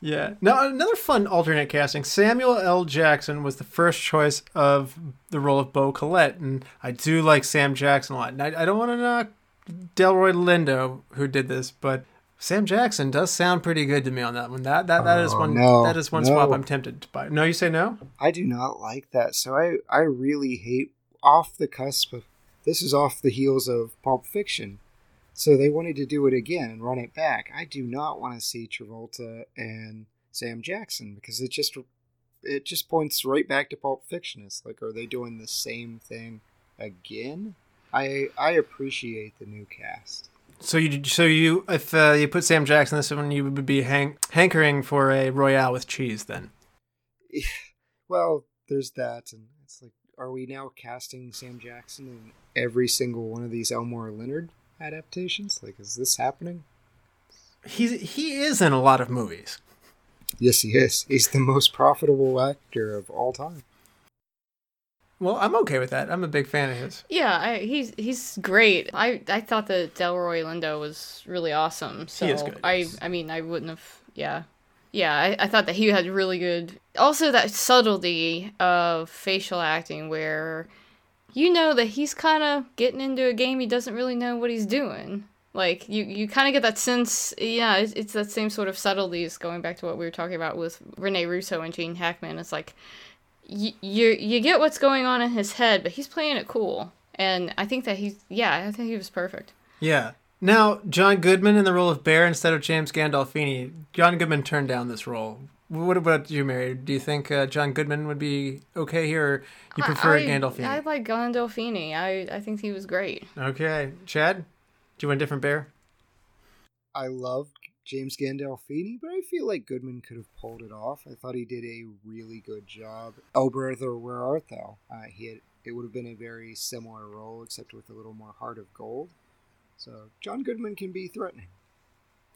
Yeah. Now another fun alternate casting. Samuel L. Jackson was the first choice of the role of Bo Catlett, and I do like Sam Jackson a lot. And I, I don't want to knock Delroy Lindo who did this, but Sam Jackson does sound pretty good to me on that one. That that, that oh, is one no, that is one no. swap I'm tempted to buy. No, you say no? I do not like that. So I I really hate off the cusp of this is off the heels of Pulp Fiction. So they wanted to do it again and run it back. I do not want to see Travolta and Sam Jackson because it just it just points right back to Pulp Fiction. It's like, are they doing the same thing again? I I appreciate the new cast. So you so you if uh, you put Sam Jackson in this one, you would be hank- hankering for a Royale with cheese then. <laughs> Well, there's that, and it's like, are we now casting Sam Jackson in every single one of these Elmore Leonard adaptations? Like, is this happening? He's he is in a lot of movies. Yes, he is. He's the most profitable actor of all time. Well, I'm okay with that. I'm a big fan of his. Yeah, I, he's he's great. I I thought that Delroy Lindo was really awesome. So he is good. I I mean I wouldn't have yeah. Yeah, I, I thought that he had really good also that subtlety of facial acting where you know that he's kind of getting into a game he doesn't really know what he's doing. Like you, you kind of get that sense. Yeah, it's, it's, that same sort of subtleties. Going back to what we were talking about with Rene Russo and Gene Hackman, it's like you you you get what's going on in his head, but he's playing it cool. And I think that he's yeah, I think he was perfect. Yeah. Now John Goodman in the role of Bear instead of James Gandolfini. John Goodman turned down this role. What about you, Mary? Do you think uh, John Goodman would be okay here, or you prefer I, Gandolfini? I like Gandolfini. I I think he was great. Okay, Chad, do you want a different bear? I love James Gandolfini, but I feel like Goodman could have pulled it off. I thought he did a really good job. Oh, brother, where art thou? Uh, he had, it would have been a very similar role, except with a little more heart of gold. So John Goodman can be threatening.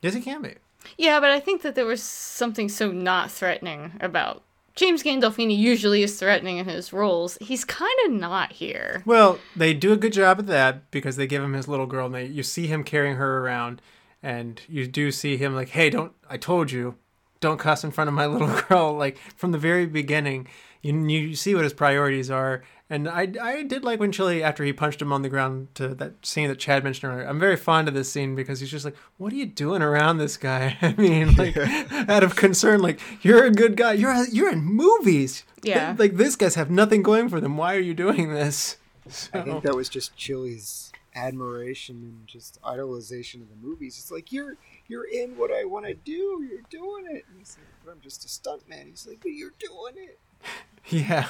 Yes, he can be. Yeah, but I think that there was something so not threatening about James Gandolfini usually is threatening in his roles. He's kind of not here. Well, they do a good job at that because they give him his little girl, and they, you see him carrying her around, and you do see him like, "Hey, don't! I told you, don't cuss in front of my <laughs> little girl." Like from the very beginning, you you see what his priorities are, and I, I did like when Chili, after he punched him on the ground to that scene that Chad mentioned earlier. I'm very fond of this scene because he's just like, what are you doing around this guy? <laughs> I mean, like, out of concern, like, you're a good guy. You're, you're in movies. Yeah. Like, these guys have nothing going for them. Why are you doing this? <laughs> So. I think that was just Chili's admiration and just idolization of the movies. It's like, you're, you're in what I want to do. You're doing it. And he's like, but I'm just a stunt man. He's like, but you're doing it. <laughs> Yeah,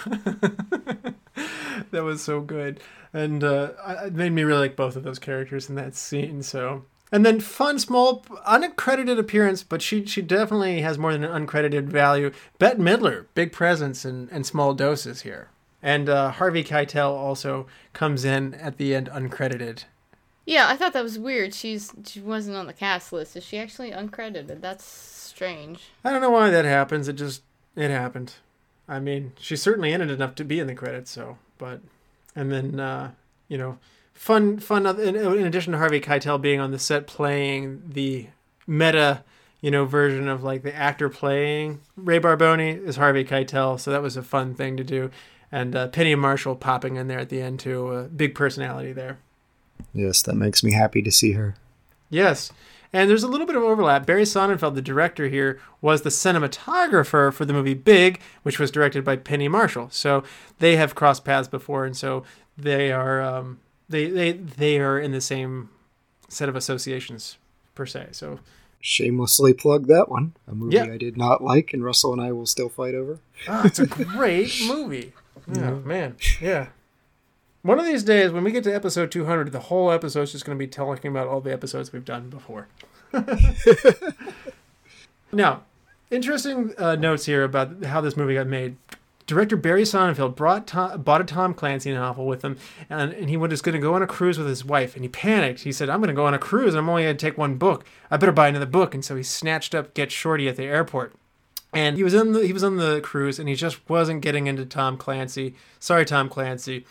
that was so good, and uh, it made me really like both of those characters in that scene. So And then fun, small, uncredited appearance, but she she definitely has more than an uncredited value. Bette Midler, big presence and, and small doses here. And uh, Harvey Keitel also comes in at the end uncredited. Yeah, I thought that was weird. She's she wasn't on the cast list. Is she actually uncredited? That's strange. I don't know why that happens. It just it happened. I mean, she's certainly in it enough to be in the credits. So, but and then uh, you know fun, fun. In, in addition to Harvey Keitel being on the set playing the meta, you know, version of like the actor playing Ray Barboni is Harvey Keitel, so that was a fun thing to do. And uh, Penny Marshall popping in there at the end too, a big personality there. Yes, that makes me happy to see her. Yes. And there's a little bit of overlap. Barry Sonnenfeld, the director here, was the cinematographer for the movie Big, which was directed by Penny Marshall. So they have crossed paths before, and so they are um, they they they are in the same set of associations per se. So shamelessly plug that one, a movie yeah. I did not like, and Russell and I will still fight over. Oh, it's a <laughs> great movie. Oh man, yeah. One of these days, when we get to episode 200, the whole episode is just going to be talking about all the episodes we've done before. <laughs> now, interesting uh, notes here about how this movie got made director Barry Sonnenfeld brought Tom, bought a Tom Clancy novel with him, and, and he was going to go on a cruise with his wife, and he panicked. He said, "I'm going to go on a cruise, and I'm only going to take one book. I better buy another book." And so he snatched up Get Shorty at the airport, and he was on the he was on the cruise, and he just wasn't getting into Tom Clancy. Sorry, Tom Clancy.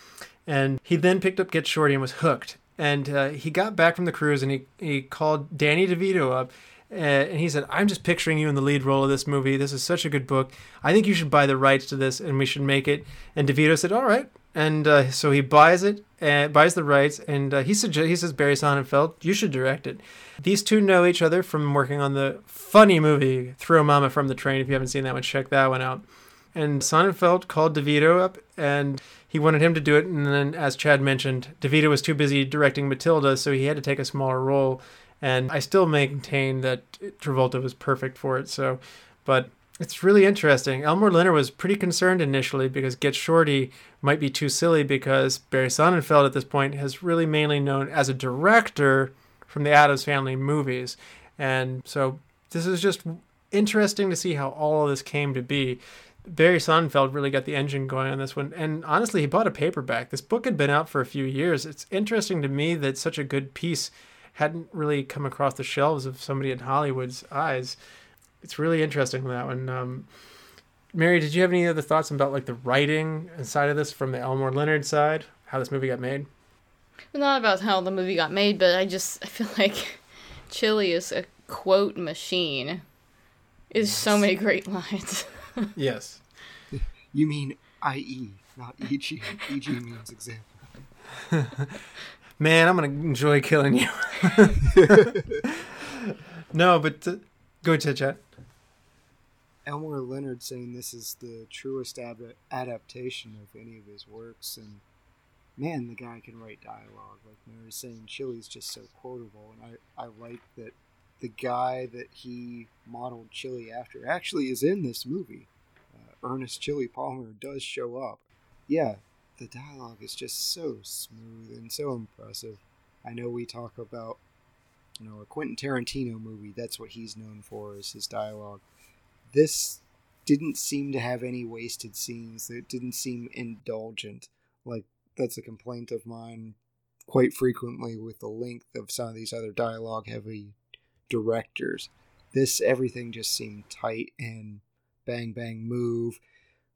And he then picked up Get Shorty and was hooked. And uh, he got back from the cruise, and he he called Danny DeVito up uh, and he said, I'm just picturing you in the lead role of this movie. This is such a good book. I think you should buy the rights to this and we should make it. And DeVito said, All right. And uh, so he buys it, and buys the rights, and uh, he, suggest- he says, Barry Sonnenfeld, you should direct it. These two know each other from working on the funny movie, Throw Mama from the Train. If you haven't seen that one, check that one out. And Sonnenfeld called DeVito up, and he wanted him to do it. And then, as Chad mentioned, DeVito was too busy directing Matilda, so he had to take a smaller role and I still maintain that Travolta was perfect for it. So, but it's really interesting. Elmore Leonard was pretty concerned initially because Get Shorty might be too silly because Barry Sonnenfeld at this point has really mainly known as a director from the Addams Family movies, and so this is just interesting to see how all of this came to be. Barry Sonnenfeld really got the engine going on this one, and honestly, he bought a paperback. This book had been out for a few years. It's interesting to me that such a good piece hadn't really come across the shelves of somebody in Hollywood's eyes. It's really interesting that one. Um, Mary, did you have any other thoughts about like the writing inside of this from the Elmore Leonard side? How this movie got made? Not about how the movie got made, but I just I feel like Chili is a quote machine. Is yes. so many great lines. <laughs> <laughs> yes. You mean I.E., not E.G. E.G. means example. <laughs> man, I'm gonna enjoy killing you. <laughs> no, but uh, go ahead, Chad. Elmore Leonard saying this is the truest ab- adaptation of any of his works, and man, the guy can write dialogue. Like Mary was saying, Chili's just so quotable, and I, I like that the guy that he modeled Chili after actually is in this movie. Uh, Ernest Chili Palmer does show up. Yeah, the dialogue is just so smooth and so impressive. I know we talk about, you know, a Quentin Tarantino movie. That's what he's known for is his dialogue. This didn't seem to have any wasted scenes. It didn't seem indulgent. Like that's a complaint of mine quite frequently with the length of some of these other dialogue heavy directors. This everything just seemed tight and bang bang move,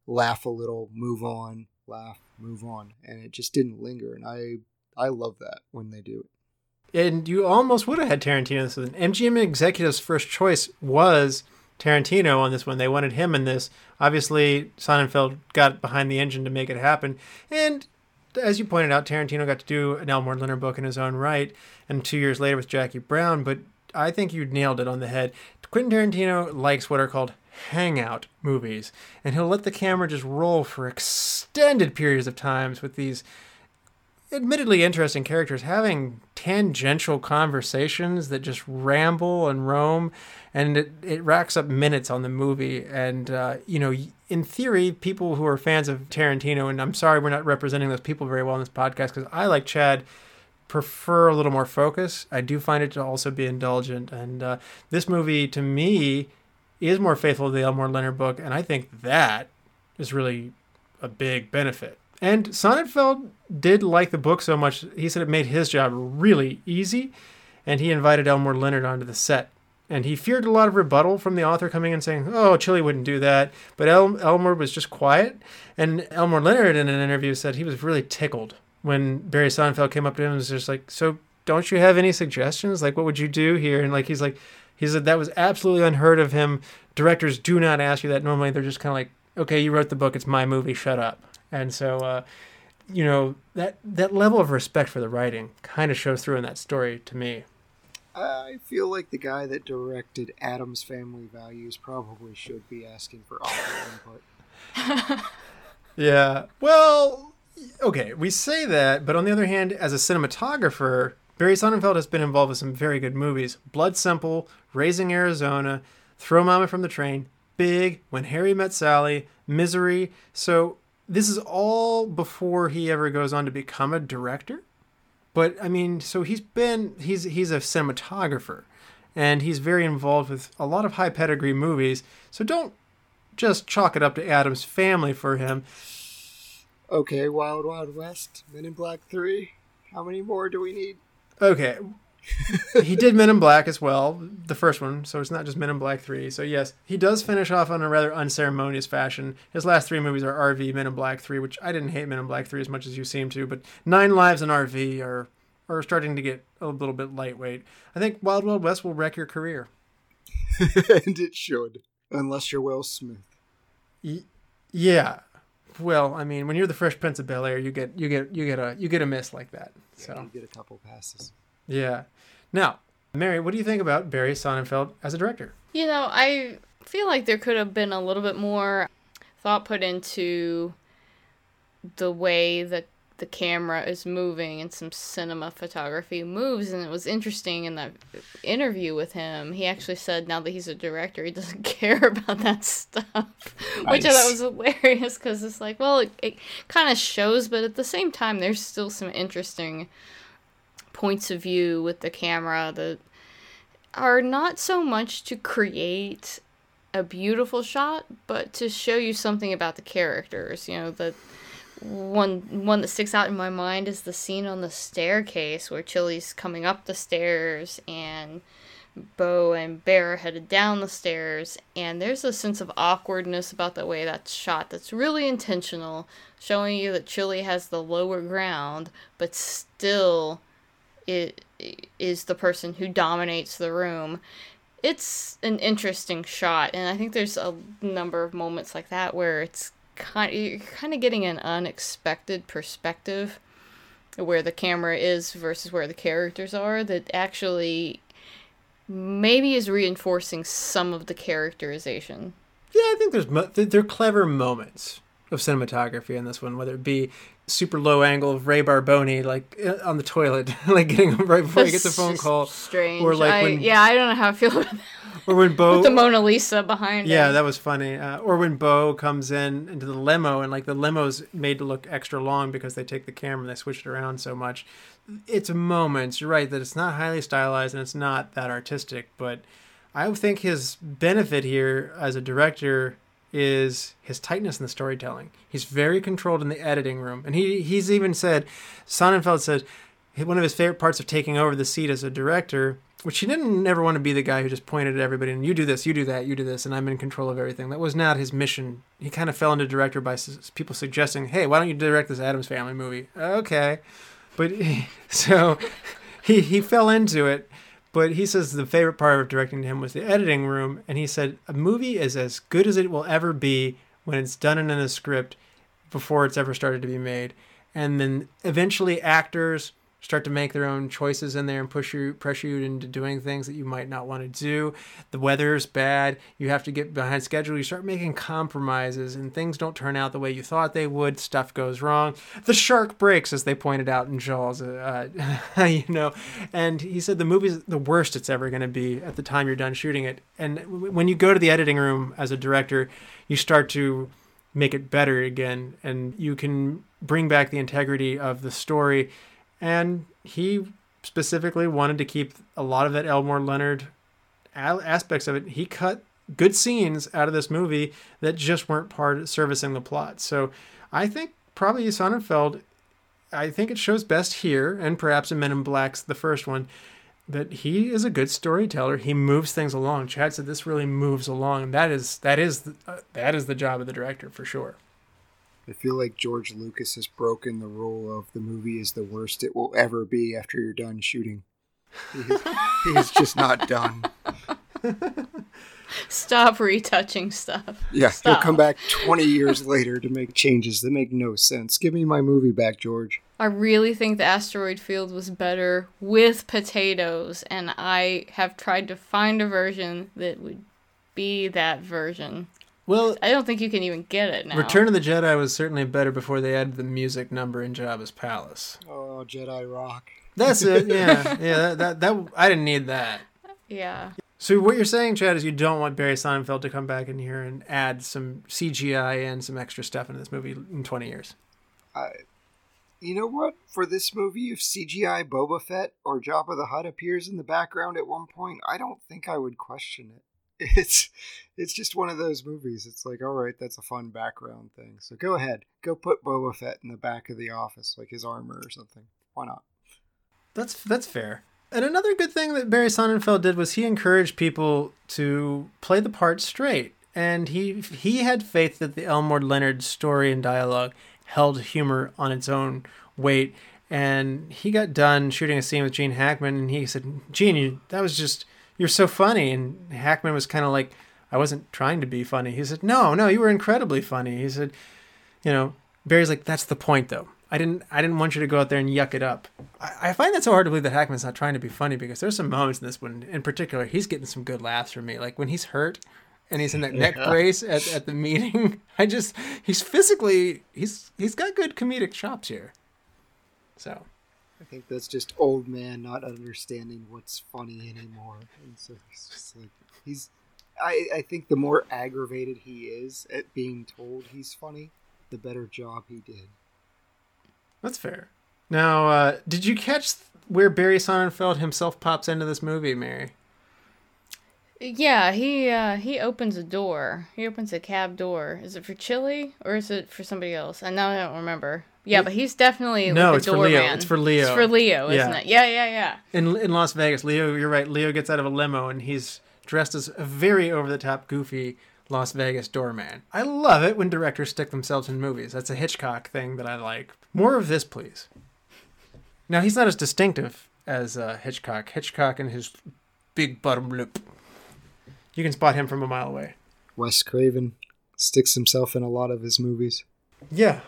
laugh a little, move on laugh, move on, and it just didn't linger. And I I love that when they do it. And you almost would have had Tarantino. So MGM executive's first choice was Tarantino on this one. They wanted him in this. Obviously, Sonnenfeld got behind the engine to make it happen. And as you pointed out, Tarantino got to do an Elmore Leonard book in his own right, and two years later with Jackie Brown. But I think you nailed it on the head. Quentin Tarantino likes what are called hangout movies, and he'll let the camera just roll for extended periods of times with these admittedly interesting characters having tangential conversations that just ramble and roam and it, it racks up minutes on the movie and uh, you know in theory people who are fans of tarantino and i'm sorry we're not representing those people very well in this podcast because i like chad prefer a little more focus. I do find it to also be indulgent, and uh, this movie to me is more faithful to the Elmore Leonard book, and I think that is really a big benefit. And Sonnenfeld did like the book so much, he said it made his job really easy, and he invited Elmore Leonard onto the set. And he feared a lot of rebuttal from the author coming in saying, "Oh, Chili wouldn't do that." But El- Elmore was just quiet, and Elmore Leonard in an interview said he was really tickled when Barry Sonnenfeld came up to him and was just like, "So, don't you have any suggestions? Like, what would you do here?" And like, he's like, he said that was absolutely unheard of him. Directors do not ask you that normally. They're just kind of like, "Okay, you wrote the book. It's my movie. Shut up." And so, uh, you know, that that level of respect for the writing kind of shows through in that story to me. I feel like the guy that directed Addams Family Values probably should be asking for author input. <laughs> <laughs> Yeah. Well, okay, we say that, but on the other hand, as a cinematographer, Barry Sonnenfeld has been involved with some very good movies. Blood Simple, Raising Arizona, Throw Mama from the Train, Big, When Harry Met Sally, Misery. So this is all before he ever goes on to become a director. But I mean, so he's been he's he's a cinematographer and he's very involved with a lot of high pedigree movies. So don't just chalk it up to Addams family for him. Okay, Wild Wild West, Men in Black 3. How many more do we need? Okay. he did Men in Black as well, the first one, so it's not just Men in Black 3. So, yes, he does finish off on a rather unceremonious fashion. His last three movies are RV, Men in Black 3, which I didn't hate Men in Black 3 as much as you seem to, but Nine Lives and RV are, are starting to get a little bit lightweight. I think Wild Wild West will wreck your career. <laughs> and it should. Unless you're Will Smith. Y- yeah. Well, I mean, when you're the Fresh Prince of Bel Air, you get you get you get a you get a miss like that. So You get a couple passes. yeah. Now, Mary, what do you think about Barry Sonnenfeld as a director? You know, I feel like there could have been a little bit more thought put into the way that the camera is moving and some cinema photography moves and it was interesting in that interview with him he actually said now that he's a director he doesn't <laughs> care about that stuff <laughs> which i thought was hilarious because it's like well it, it kind of shows but at the same time there's still some interesting points of view with the camera that are not so much to create a beautiful shot, but to show you something about the characters. You know, the one one that sticks out in my mind is the scene on the staircase where Chili's coming up the stairs and Bo and Bear are headed down the stairs, and there's a sense of awkwardness about the way that's shot that's really intentional, showing you that Chili has the lower ground, but still it is the person who dominates the room. It's an interesting shot, and I think there's a number of moments like that where it's kind you're kind of getting an unexpected perspective where the camera is versus where the characters are that actually maybe is reinforcing some of the characterization. Yeah, I think there's mo- they're clever moments of cinematography in this one, whether it be super low angle of Ray Barboni like uh, on the toilet, <laughs> like getting him right before he gets a phone call, Strange. or like I, when- yeah, I don't know how I feel about that. Or when Bo With the Mona Lisa behind Yeah, him. that was funny. Uh, or when Bo comes in into the limo and like the limo's made to look extra long because they take the camera and they switch it around so much. It's moments. You're right that it's not highly stylized and it's not that artistic, but I think his benefit here as a director is his tightness in the storytelling. He's very controlled in the editing room, and he he's even said, Sonnenfeld said, one of his favorite parts of taking over the seat as a director, which he didn't never want to be the guy who just pointed at everybody and you do this, you do that, you do this, and I'm in control of everything. That was not his mission. He kind of fell into director by people suggesting, hey, why don't you direct this Addams Family movie? Okay, but <laughs> so he he fell into it. But he says the favorite part of directing to him was the editing room, and he said a movie is as good as it will ever be when it's done in a script before it's ever started to be made, and then eventually actors start to make their own choices in there and push you pressure you into doing things that you might not want to do. The weather's bad, you have to get behind schedule, you start making compromises and things don't turn out the way you thought they would, stuff goes wrong. The shark breaks as they pointed out in Jaws, uh, <laughs> you know. And he said the movie's the worst it's ever going to be at the time you're done shooting it. And when you go to the editing room as a director, you start to make it better again and you can bring back the integrity of the story and he specifically wanted to keep a lot of that Elmore Leonard aspects of it. He cut good scenes out of this movie that just weren't part of servicing the plot. So I think probably Sonnenfeld, I think it shows best here, and perhaps in Men in Black's the first one, that he is a good storyteller. He moves things along. Chad said this really moves along. And that is that is uh, that is the job of the director for sure. I feel like George Lucas has broken the rule of the movie is the worst it will ever be after you're done shooting. He's, he's just not done. <laughs> Stop retouching stuff. Yeah, Stop. he'll come back 20 years later to make changes that make no sense. Give me my movie back, George. I really think the asteroid field was better with potatoes, and I have tried to find a version that would be that version. Well, I don't think you can even get it now. Return of the Jedi was certainly better before they added the music number in Jabba's palace. Oh, Jedi rock. That's it. <laughs> Yeah, yeah. That, that that I didn't need that. Yeah. So what you're saying, Chad, is you don't want Barry Sonnenfeld to come back in here and add some CGI and some extra stuff into this movie in 20 years. I, you know what? For this movie, if CGI Boba Fett or Jabba the Hutt appears in the background at one point, I don't think I would question it. It's it's just one of those movies. It's like, all right, that's a fun background thing. So go ahead, go put Boba Fett in the back of the office, like his armor or something. Why not? That's that's fair. And another good thing that Barry Sonnenfeld did was he encouraged people to play the part straight. And he he had faith that the Elmore Leonard story and dialogue held humor on its own weight. And he got done shooting a scene with Gene Hackman, and he said, "Gene, you, that was just you're so funny." And Hackman was kind of like, "I wasn't trying to be funny." He said, "No, no, you were incredibly funny." He said, "You know." Barry's like, "That's the point, though. I didn't I didn't want you to go out there and yuck it up. I, I, find that so hard to believe that Hackman's not trying to be funny because there's some moments in this one in particular he's getting some good laughs from me. Like when he's hurt and he's in that neck brace at, at the meeting. <laughs> I just he's physically he's he's got good comedic chops here. So I think that's just old man not understanding what's funny anymore. And so he's just like he's I, I think the more aggravated he is at being told he's funny, the better job he did. That's fair. Now, uh, did you catch where Barry Sonnenfeld himself pops into this movie, Mary? Yeah, he uh, he opens a door. He opens a cab door. Is it for Chili or is it for somebody else? I now I don't remember. Yeah, but he's definitely no. Like it's for Leo. Man. It's for Leo. It's for Leo, isn't yeah. it? Yeah, yeah, yeah. In in Las Vegas, Leo, you're right. Leo gets out of a limo and he's dressed as a very over the top, goofy Las Vegas doorman. I love it when directors stick themselves in movies. That's a Hitchcock thing that I like. More of this, please. Now, he's not as distinctive as uh, Hitchcock. Hitchcock and his big bottom lip. You can spot him from a mile away. Wes Craven sticks himself in a lot of his movies. Yeah.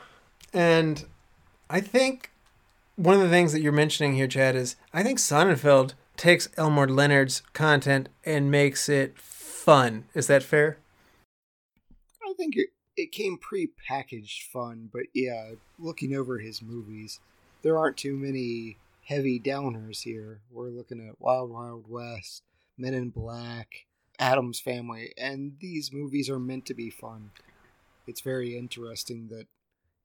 And I think one of the things that you're mentioning here, Chad, is I think Sonnenfeld takes Elmore Leonard's content and makes it fun. Is that fair? I think it, it came pre-packaged fun, but yeah, looking over his movies, there aren't too many heavy downers here. We're looking at Wild Wild West, Men in Black, Addams Family, and these movies are meant to be fun. It's very interesting that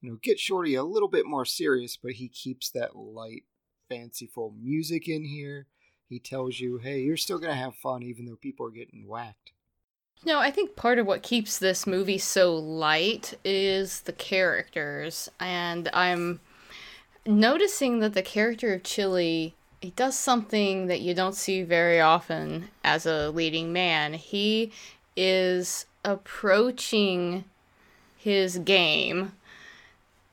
you know, get Shorty a little bit more serious, but he keeps that light, fanciful music in here. He tells you, hey, you're still going to have fun even though people are getting whacked. No, I think part of what keeps this movie so light is the characters. And I'm noticing that the character of Chili he does something that you don't see very often as a leading man. He is approaching his game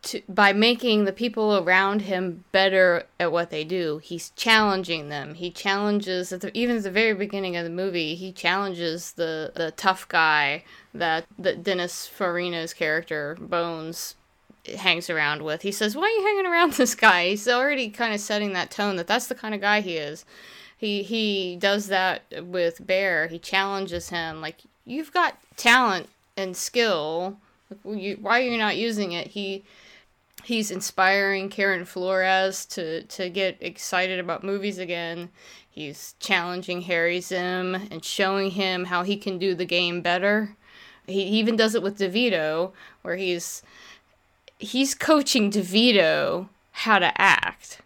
to, by making the people around him better at what they do. He's challenging them. He challenges at the, even at the very beginning of the movie. He challenges the the tough guy that that Dennis Farina's character Bones hangs around with. He says, "Why are you hanging around <laughs> this guy?" He's already kind of setting that tone that that's the kind of guy he is. He he does that with Bear. He challenges him like you've got talent and skill. Why are you not using it? He he's inspiring Karen Flores to to get excited about movies again. He's challenging Harry Zimm and showing him how he can do the game better. He even does it with DeVito, where he's he's coaching DeVito how to act.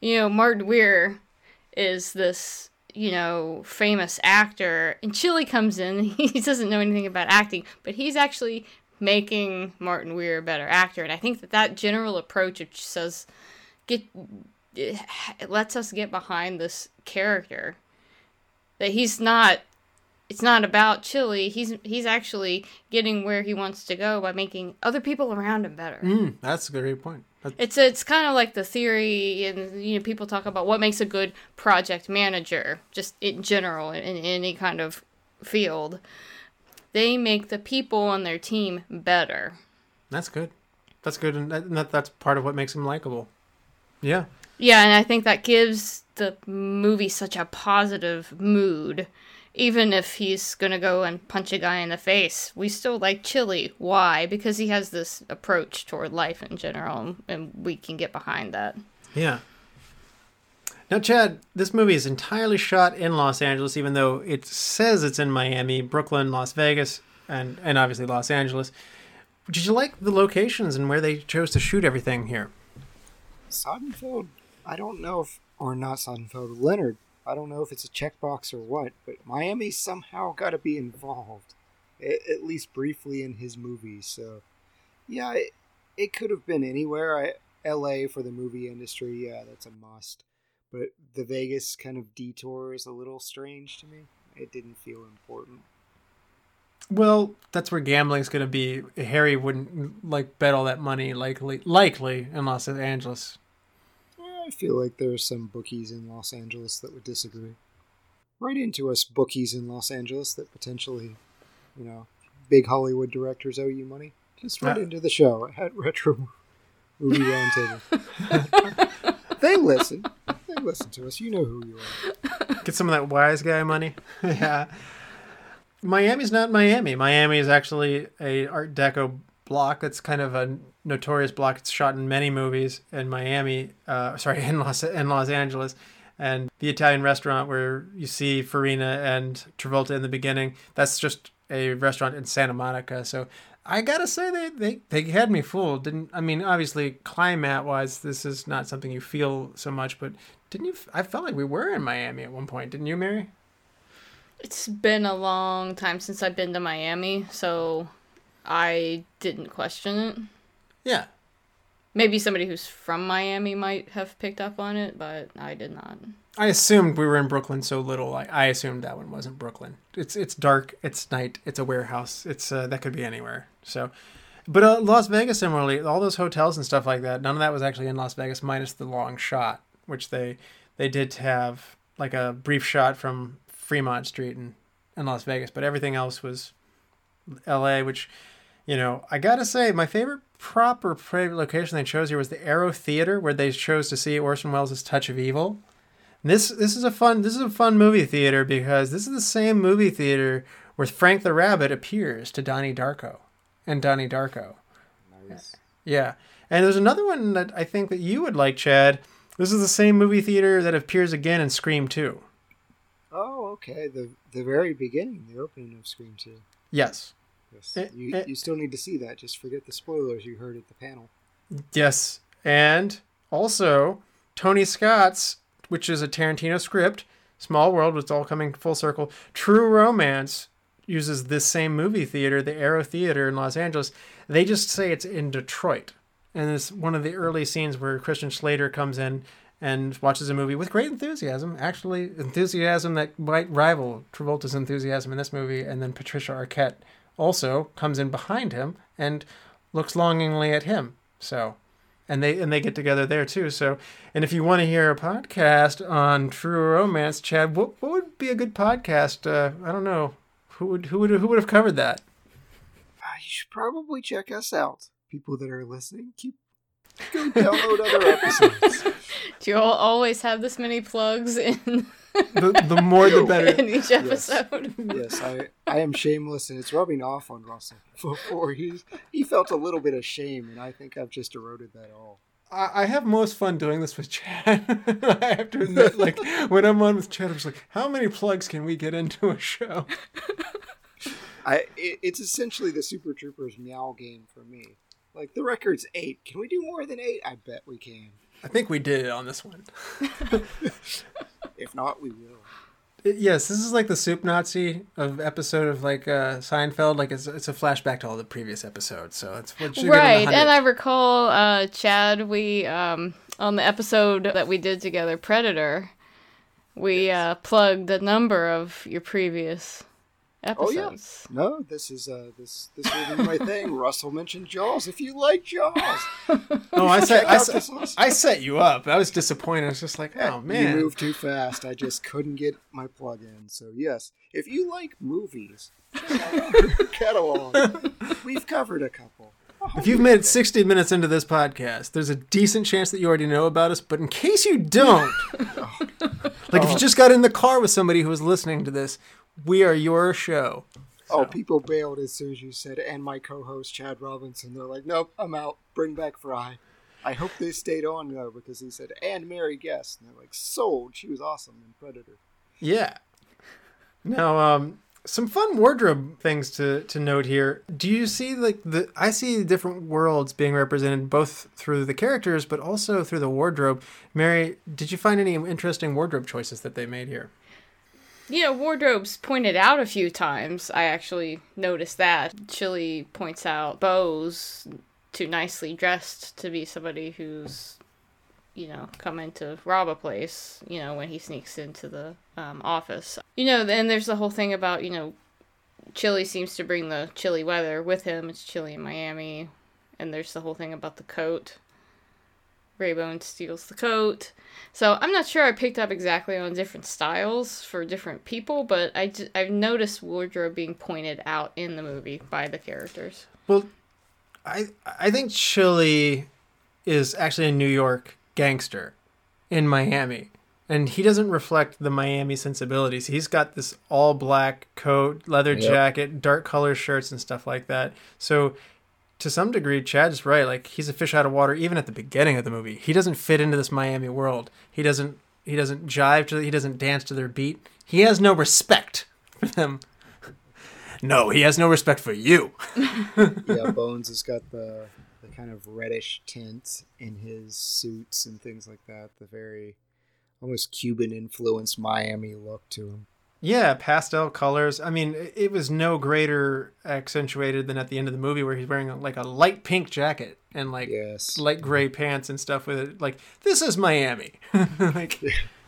you know, Martin Weir is this, you know, famous actor, and Chili comes in. <laughs> He doesn't know anything about acting, but he's actually making Martin Weir a better actor. And I think that that general approach, which says, get, it lets us get behind this character. That he's not it's not about Chili. He's he's actually getting where he wants to go by making other people around him better. Mm, that's a great point. That's... It's it's kind of like the theory, and you know, people talk about what makes a good project manager, just in general, in, in any kind of field. They make the people on their team better. That's good. That's good, and that, that's part of what makes him likable. Yeah. Yeah, and I think that gives the movie such a positive mood even if he's gonna go and punch a guy in the face, we still like Chili. Why? Because he has this approach toward life in general, and we can get behind that. Yeah. Now, Chad, this movie is entirely shot in Los Angeles, even though it says it's in Miami, Brooklyn, Las Vegas, and and obviously Los Angeles. Did you like the locations and where they chose to shoot everything here? Soderbergh, I don't know if, or not Soderbergh, Leonard I don't know if it's a checkbox or what, but Miami somehow got to be involved, at least briefly in his movie. So, yeah, it, it could have been anywhere. I, L.A. for the movie industry, yeah, that's a must. But the Vegas kind of detour is a little strange to me. It didn't feel important. Well, that's where gambling's going to be. Harry wouldn't like bet all that money likely likely in Los Angeles. I feel like there are some bookies in Los Angeles that would disagree. Write into us, bookies in Los Angeles that potentially, you know, big Hollywood directors owe you money. Just write uh, into the show at Retro Movie <laughs> Roundtable. they listen. Listen to us. You know who you are. <laughs> Get some of that wise guy money. <laughs> yeah. Miami's not Miami. Miami is actually a Art Deco block. It's kind of a notorious block. It's shot in many movies in Miami. Uh, sorry, <laughs> in Los in Los Angeles, and the Italian restaurant where you see Farina and Travolta in the beginning. That's just a restaurant in Santa Monica. So I gotta say they they, they had me fooled. Didn't I mean obviously climate wise this is not something you feel so much, but didn't you? I felt like we were in Miami at one point, didn't you, Mary? It's been a long time since I've been to Miami, so I didn't question it. Yeah. Maybe somebody who's from Miami might have picked up on it, but I did not. I assumed we were in Brooklyn so little. I, I assumed that one wasn't Brooklyn. It's it's dark. It's night. It's a warehouse. It's uh, that could be anywhere. So, but uh, Las Vegas similarly, all those hotels and stuff like that. None of that was actually in Las Vegas, minus the long shot, which they they did have like a brief shot from Fremont Street in in Las Vegas, but everything else was L.A., which you know, I gotta say, my favorite proper favorite location they chose here was the Aero Theater, where they chose to see Orson Welles' Touch of Evil. And this this is a fun this is a fun movie theater because this is the same movie theater where Frank the Rabbit appears to Donnie Darko and Donnie Darko. Nice. Yeah, and there's another one that I think that you would like, Chad. This is the same movie theater that appears again in Scream Two. Oh, okay. The the very beginning, the opening of Scream Two. Yes. Yes. Eh, you, eh. you still need to see that. Just forget the spoilers you heard at the panel. Yes. And also, Tony Scott's, which is a Tarantino script, Small World, it's all coming full circle. True Romance uses this same movie theater, the Aero Theater in Los Angeles. They just say it's in Detroit. And it's one of the early scenes where Christian Slater comes in and watches a movie with great enthusiasm. Actually, enthusiasm that might rival Travolta's enthusiasm in this movie. And then Patricia Arquette also comes in behind him and looks longingly at him. So, and they and they get together there too. So, and if you want to hear a podcast on true romance, Chad, what what would be a good podcast? Uh, I don't know who would who would who would have covered that. Uh, you should probably check us out, people that are listening. Keep <laughs> go download other episodes. <laughs> Do you all always have this many plugs in? the, the more the <laughs> better in each episode. Yes, yes I, I am shameless, and it's rubbing off on Russell. Before he he felt a little bit of shame, and I think I've just eroded that all. I, I have most fun doing this with Chad. I have to admit, like when I'm on with Chad, I'm just like, how many plugs can we get into a show? I it, it's essentially the Super Troopers meow game for me. Like the record's eight. Can we do more than eight? I bet we can. I think we did it on this one. <laughs> If not, we will. Yes, this is like the soup Nazi of episode of like uh, Seinfeld. Like it's it's a flashback to all the previous episodes. So it's what should right and i recall uh chad we um on the episode that we did together predator we uh plugged a number of your previous Oh yeah. No, this is uh this this will be my thing. <laughs> Russell mentioned Jaws. If you like Jaws, oh, I <laughs> set I, set I set you up. I was disappointed. I was just like, oh man, you moved too fast. I just couldn't get my plug in. So yes, if you like movies, check out <laughs> catalog. We've covered a couple. If you've made it 60 minutes into this podcast, there's a decent chance that you already know about us. But in case you don't, like if you just got in the car with somebody who was listening to this, we are your show. Oh, people bailed as soon as you said, and my co-host Chad Robinson. They're like, "Nope, I'm out. Bring back Fry." I hope they stayed on though because he said, "And Mary Guest," and they're like, "Sold." She was awesome in Predator. Yeah. Now, um, some fun wardrobe things to, to note here. Do you see like the? I see different worlds being represented both through the characters, but also through the wardrobe. Mary, did you find any interesting wardrobe choices that they made here? You know wardrobes pointed out a few times. I actually noticed that. Chili points out bo's too nicely dressed to be somebody who's you know coming to rob a place you know when he sneaks into the um, office. You know and there's the whole thing about you know chili seems to bring the chilly weather with him. It's chilly in miami. And there's the whole thing about the coat Raybone steals the coat. So I'm not sure I picked up exactly on different styles for different people, but I I've noticed wardrobe being pointed out in the movie by the characters. Well, I I think Chili is actually a New York gangster in Miami. And he doesn't reflect the Miami sensibilities. He's got this all black coat, leather Yep. jacket, dark color shirts and stuff like that. So to some degree, Chad's right. Like he's a fish out of water even at the beginning of the movie. He doesn't fit into this Miami world. He doesn't he doesn't jive to he doesn't dance to their beat. He has no respect for them. <laughs> No, he has no respect for you. <laughs> yeah, Bones has got the the kind of reddish tint in his suits and things like that. The very almost Cuban influenced Miami look to him. Yeah, pastel colors. I mean, it- was no greater accentuated than at the end of the movie where he's wearing like a light pink jacket and like Yes, light gray pants and stuff with it. Like this is Miami. <laughs> like,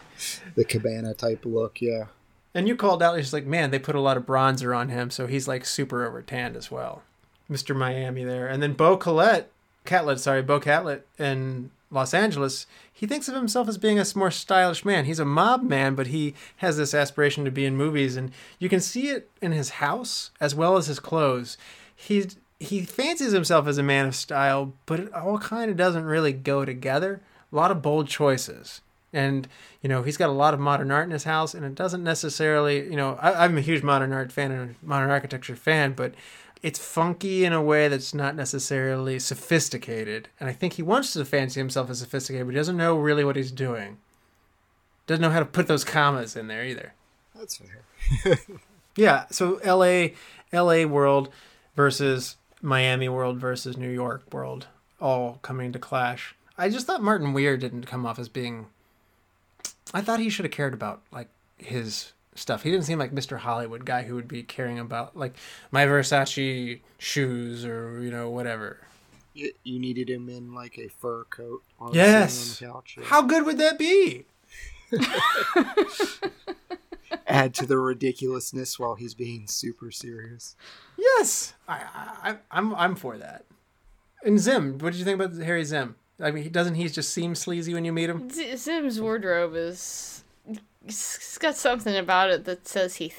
<laughs> the cabana type look. Yeah, and you called out. He's like, man, they put a lot of bronzer on him, so he's like super over tanned as well. Mr. Miami there, and then Bo Catlett, Catlett, sorry, Bo Catlett in Los Angeles. He thinks of himself as being a more stylish man. He's a mob man, but he has this aspiration to be in movies, and you can see it in his house as well as his clothes. He he fancies himself as a man of style, but it all kind of doesn't really go together. A lot of bold choices. And, you know, he's got a lot of modern art in his house, and it doesn't necessarily, you know, I, I'm a huge modern art fan and modern architecture fan, but it's funky in a way that's not necessarily sophisticated. And I think he wants to fancy himself as sophisticated, but he doesn't know really what he's doing. Doesn't know how to put those commas in there either. that's fair. Yeah, so LA LA world versus Miami world versus New York world all coming to clash. I just thought Martin Weir didn't come off as being I thought he should have cared about like his stuff. He didn't seem like Mr. Hollywood guy who would be caring about like my Versace shoes or you know whatever. You, you needed him in like a fur coat. while Yes. sitting on the couch. yeah. How good would that be? <laughs> Add to the ridiculousness while he's being super serious. Yes, I, I, I'm, I'm for that. And Zimm, what did you think about Harry Zimm? I mean, doesn't he just seem sleazy when you meet him? Zimm's wardrobe is. It's got something about it that says he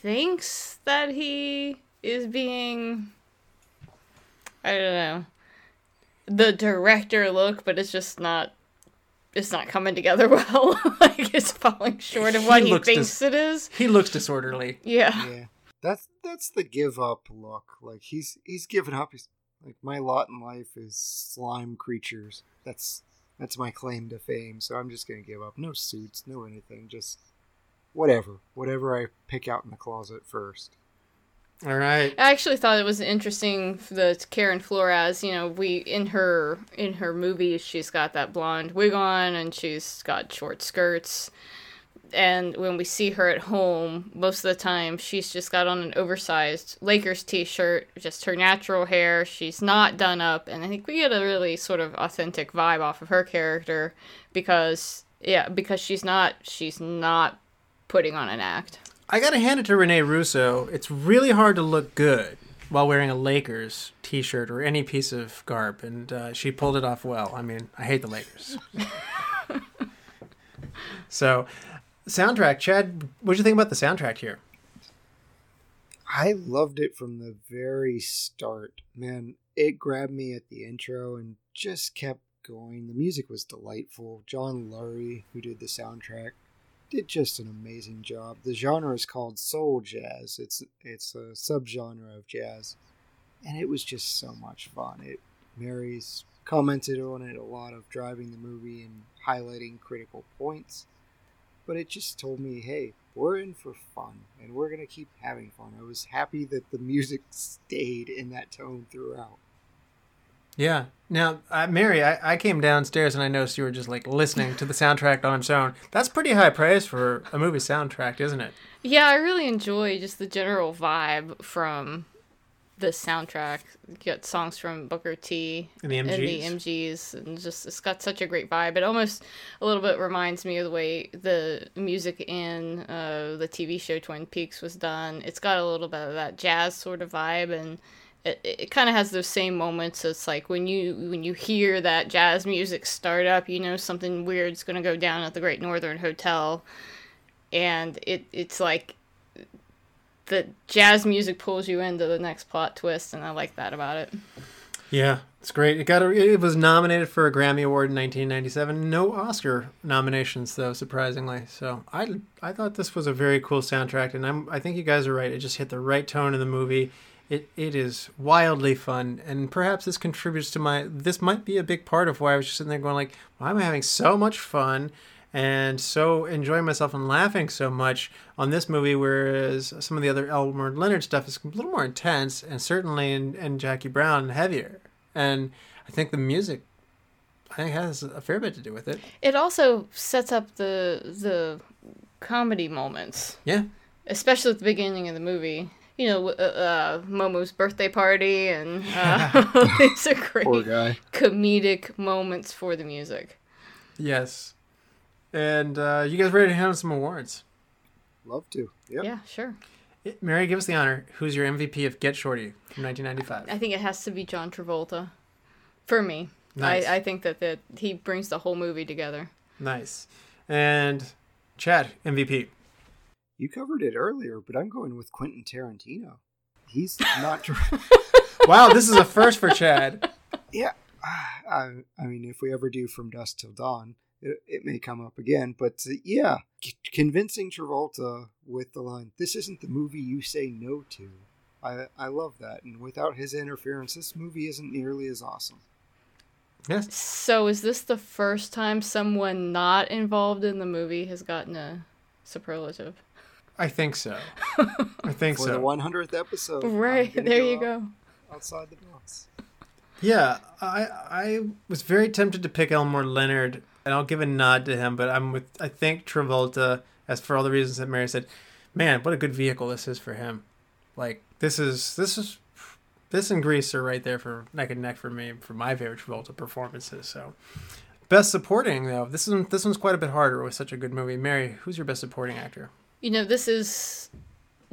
thinks that he is being. I don't know. The director look, but it's just not. It's not coming together <laughs> well. like it's falling short of what he looks thinks dis- it is. He looks disorderly. Yeah. Yeah, that's that's the give up look. Like he's he's given up. He's like my lot in life is slime creatures. That's that's my claim to fame. So I'm just gonna give up. No suits, no anything. Just whatever, whatever I pick out in the closet first. All right. I actually thought it was interesting for the Karen Flores. You know, we in her in her movies, she's got that blonde wig on and she's got short skirts. And when we see her at home, most of the time she's just got on an oversized Lakers t-shirt, just her natural hair. She's not done up, and I think we get a really sort of authentic vibe off of her character because yeah, because she's not she's not putting on an act. I gotta hand it to Rene Russo. It's really hard to look good while wearing a Lakers T-shirt or any piece of garb, and uh, she pulled it off well. I mean, I hate the Lakers. <laughs> so, soundtrack, Chad. What did you think about the soundtrack here? I loved it from the very start. Man, it grabbed me at the intro and just kept going. The music was delightful. John Lurie, who did the soundtrack, did just an amazing job. The genre is called soul jazz. It's it's a subgenre of jazz, and it was just so much fun. It Mary's commented on it a lot of driving the movie and highlighting critical points, but it just told me, hey, we're in for fun, and we're gonna keep having fun. I was happy that the music <laughs> stayed in that tone throughout. Yeah. Now, uh, Mary, I, I came downstairs and I noticed you were just like listening to the soundtrack on its own. That's pretty high praise for a movie soundtrack, isn't it? Yeah, I really enjoy just the general vibe from the soundtrack. You get songs from Booker T And the and MGs. the MGs, and just it's got such a great vibe. It almost a little bit reminds me of the way the music in uh, the TV show Twin Peaks was done. It's got a little bit of that jazz sort of vibe, and it, it kind of has those same moments. It's like when you when you hear that jazz music start up, you know something weird's gonna go down at the Great Northern Hotel, and it it's like the jazz music pulls you into the next plot twist, and I like that about it. Yeah, it's great. It got a, it was nominated for a Grammy Award in 1997. No Oscar nominations though, surprisingly. So I I thought this was a very cool soundtrack, and I'm I think you guys are right. It just hit the right tone in the movie. It it is wildly fun, and perhaps this contributes to my. This might be a big part of why I was just sitting there going like, well, I'm having so much fun. And so enjoying myself and laughing so much on this movie, whereas some of the other Elmore Leonard stuff is a little more intense, and certainly in, in Jackie Brown heavier. And I think the music, I think, has a fair bit to do with it. It also sets up the the comedy moments, Yeah, especially at the beginning of the movie. You know, uh, uh, Momo's birthday party, and uh, <laughs> these are Poor great guy. comedic moments for the music. yes. And uh, you guys ready to hand out some awards? Love to. Yep. Yeah, sure. Mary, give us the honor. Who's your MVP of Get Shorty from 1995? I think it has to be John Travolta, for me. Nice. I, I think that that he brings the whole movie together. Nice. And Chad, MVP. You covered it earlier, but I'm going with Quentin Tarantino. He's not. <laughs> Wow, this is a first for Chad. <laughs> yeah, I, I mean, if we ever do From Dusk Till Dawn, it, it may come up again. But uh, yeah, c- convincing Travolta with the line, "This isn't the movie you say no to." I I love that, and without his interference, this movie isn't nearly as awesome. Yes. So is this the first time someone not involved in the movie has gotten a superlative? I think so. <laughs> I think For so. the 100th episode, Right, gonna there you go. Outside the box. Yeah, I I was very tempted to pick Elmore Leonard, and I'll give a nod to him, but I'm with I think Travolta, as for all the reasons that Mary said, man, what a good vehicle this is for him. Like this is this is this and Grease are right there for neck and neck for me for my favorite Travolta performances. So best supporting though, this is this one's quite a bit harder with such a good movie. Mary, who's your best supporting actor? You know, this is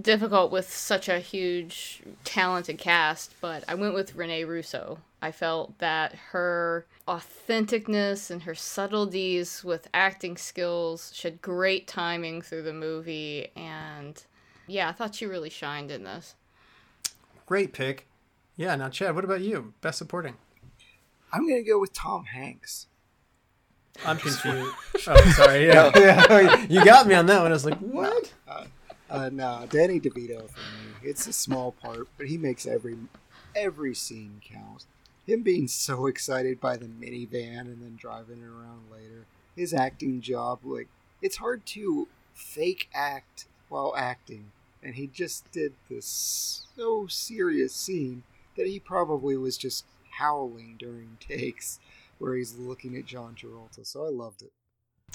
difficult with such a huge, talented cast, but I went with Rene Russo. I felt that her authenticness and her subtleties with acting skills, she had great timing through the movie, and yeah, I thought she really shined in this. Great pick. Yeah, now Chad, what about you? Best supporting. I'm gonna go with Tom Hanks. I'm confused. oh, sorry. Yeah, <laughs> yeah. <laughs> You got me on that one. I was like, what? Uh, Uh, no, Danny DeVito for me. It's a small part, but he makes every every scene count. Him being so excited by the minivan and then driving it around later. His acting job, like it's hard to fake act while acting. and he just did this so serious scene that he probably was just howling during <laughs> takes where he's looking at John Travolta. So I loved it.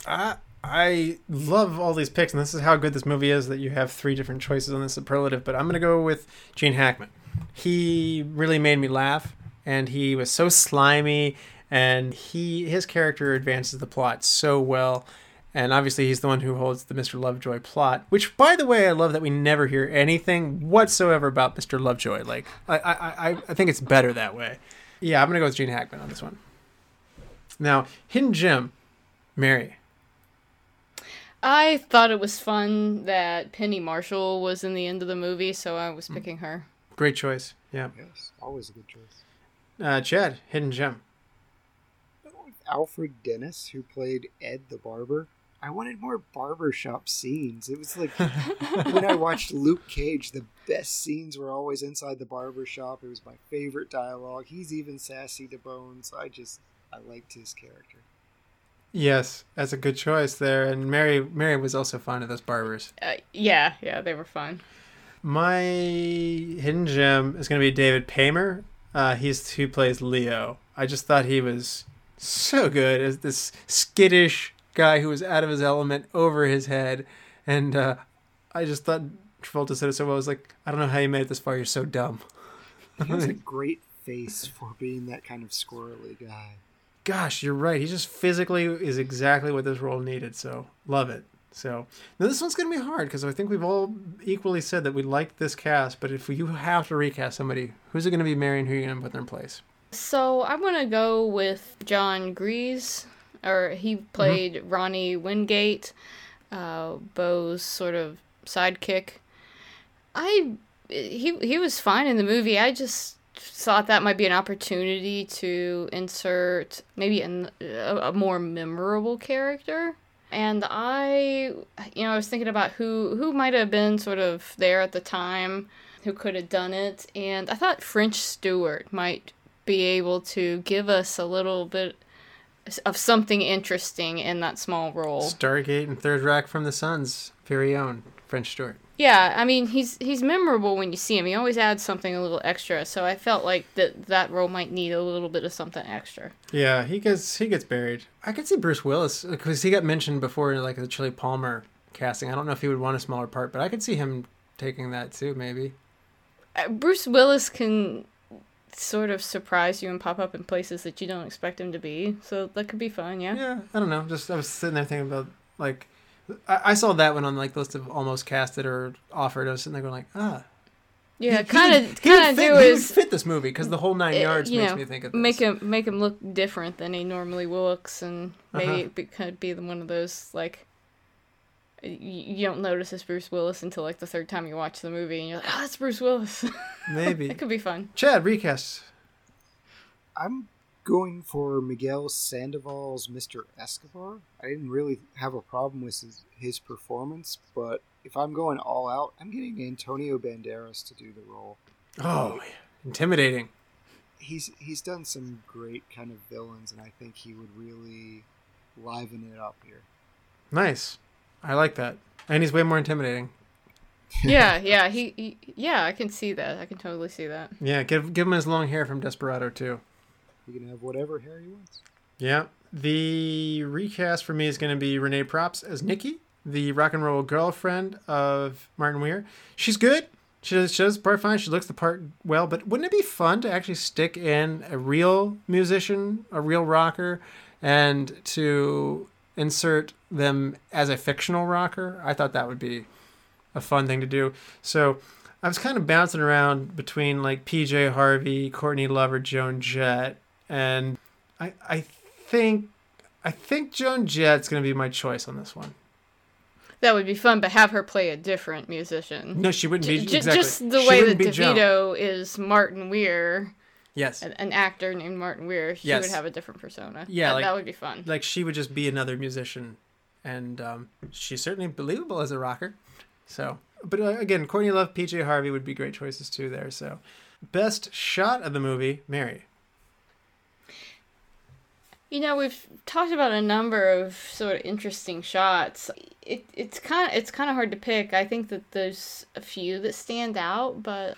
I I love all these picks, and this is how good this movie is that you have three different choices on the superlative. But I'm gonna go with Gene Hackman. He really made me laugh, and he was so slimy, and he his character advances the plot so well. And obviously, he's the one who holds the Mr. Lovejoy plot. Which, by the way, I love that we never hear anything whatsoever about Mr. Lovejoy. Like, I I, I, think it's better that way. Yeah, I'm gonna go with Gene Hackman on this one. Now, Hidden Gem, Mary. I thought it was fun that Penny Marshall was in the end of the movie, so I was picking her. Great choice. Yeah. Yes, always a good choice. Uh, Chad, Hidden Gem. Alfred Dennis, who played Ed the barber. I wanted more barbershop scenes. It was like <laughs> when I watched Luke Cage, the best scenes were always inside the barbershop. It was my favorite dialogue. He's even sassy to bones. I just I liked his character. Yes, that's a good choice there. And Mary Mary was also fond of those barbers. Uh, yeah, yeah, they were fun. My hidden gem is going to be David Paymer. Uh, he's who plays Leo. I just thought he was so good as this skittish guy who was out of his element over his head, and uh, I just thought Travolta said it so well. I was like, I don't know how you made it this far. You're so dumb. He has a <laughs> great face for being that kind of squirrely guy. Gosh, you're right. He just physically is exactly what this role needed. So love it. So now this one's gonna be hard because I think we've all equally said that we like this cast. But if you have to recast somebody, who's it gonna be? Mary, and who are you gonna put in their place? So I'm gonna go with Jon Gries, or he played mm-hmm. Ronnie Wingate, uh, Bo's sort of sidekick. I he he was fine in the movie. I just thought that might be an opportunity to insert maybe an, a, a more memorable character and I, you know, I was thinking about who who might have been sort of there at the time, who could have done it, and I thought French Stewart might be able to give us a little bit of something interesting in that small role. Stargate and Third Rock from the Sun's very own French Stewart. Yeah, I mean he's he's memorable when you see him. He always adds something a little extra. So I felt like that that role might need a little bit of something extra. Yeah, he gets he gets buried. I could see Bruce Willis because he got mentioned before in like the Chili Palmer casting. I don't know if he would want a smaller part, but I could see him taking that too, maybe. Uh, Bruce Willis can sort of surprise you and pop up in places that you don't expect him to be. So that could be fun, yeah. Yeah, I don't know. Just I was sitting there thinking about like I, I saw that one on like the list of almost cast casted or offered. I was sitting there going like, ah. Yeah, kind of, kind of do is fit this movie because the whole nine yards makes know, me think of this. make him make him look different than he normally looks, and maybe uh-huh. it could be one of those like you, you don't notice it's Bruce Willis until like the third time you watch the movie, and you're like, oh, that's Bruce Willis. <laughs> Maybe it could be fun. Chad recast. I'm going for Miguel Sandoval's Mr. Escobar. I didn't really have a problem with his, his performance, but if I'm going all out, I'm getting Antonio Banderas to do the role. Oh, intimidating. He's he's done some great kind of villains, and I think he would really liven it up here. Nice, I like that, and he's way more intimidating. <laughs> yeah, yeah, he, he, yeah, I can see that. I can totally see that. Yeah, give give him his long hair from Desperado too. He can have whatever hair he wants. Yeah. The recast for me is going to be Renee Props as Nikki, the rock and roll girlfriend of Martin Weir. She's good. She does, she does the part fine. She looks the part well. But wouldn't it be fun to actually stick in a real musician, a real rocker, and to insert them as a fictional rocker? I thought that would be a fun thing to do. So I was kind of bouncing around between like PJ Harvey, Courtney Love, or Joan Jett and I I think I think Joan Jett's gonna be my choice on this one. That would be fun, but have her play a different musician. No, she wouldn't be. J- exactly. Just the she way that DeVito Joan. is Martin Weir. Yes. An, an, actor named Martin Weir. She yes. would have a different persona. Yeah, that, like, that would be fun. Like she would just be another musician, and um, she's certainly believable as a rocker. So, but uh, again, Courtney Love, PJ Harvey would be great choices too. There. So, best shot of the movie, Mary. You know, we've talked about a number of sort of interesting shots. It, it's kind of it's kind of hard to pick. I think that there's a few that stand out, but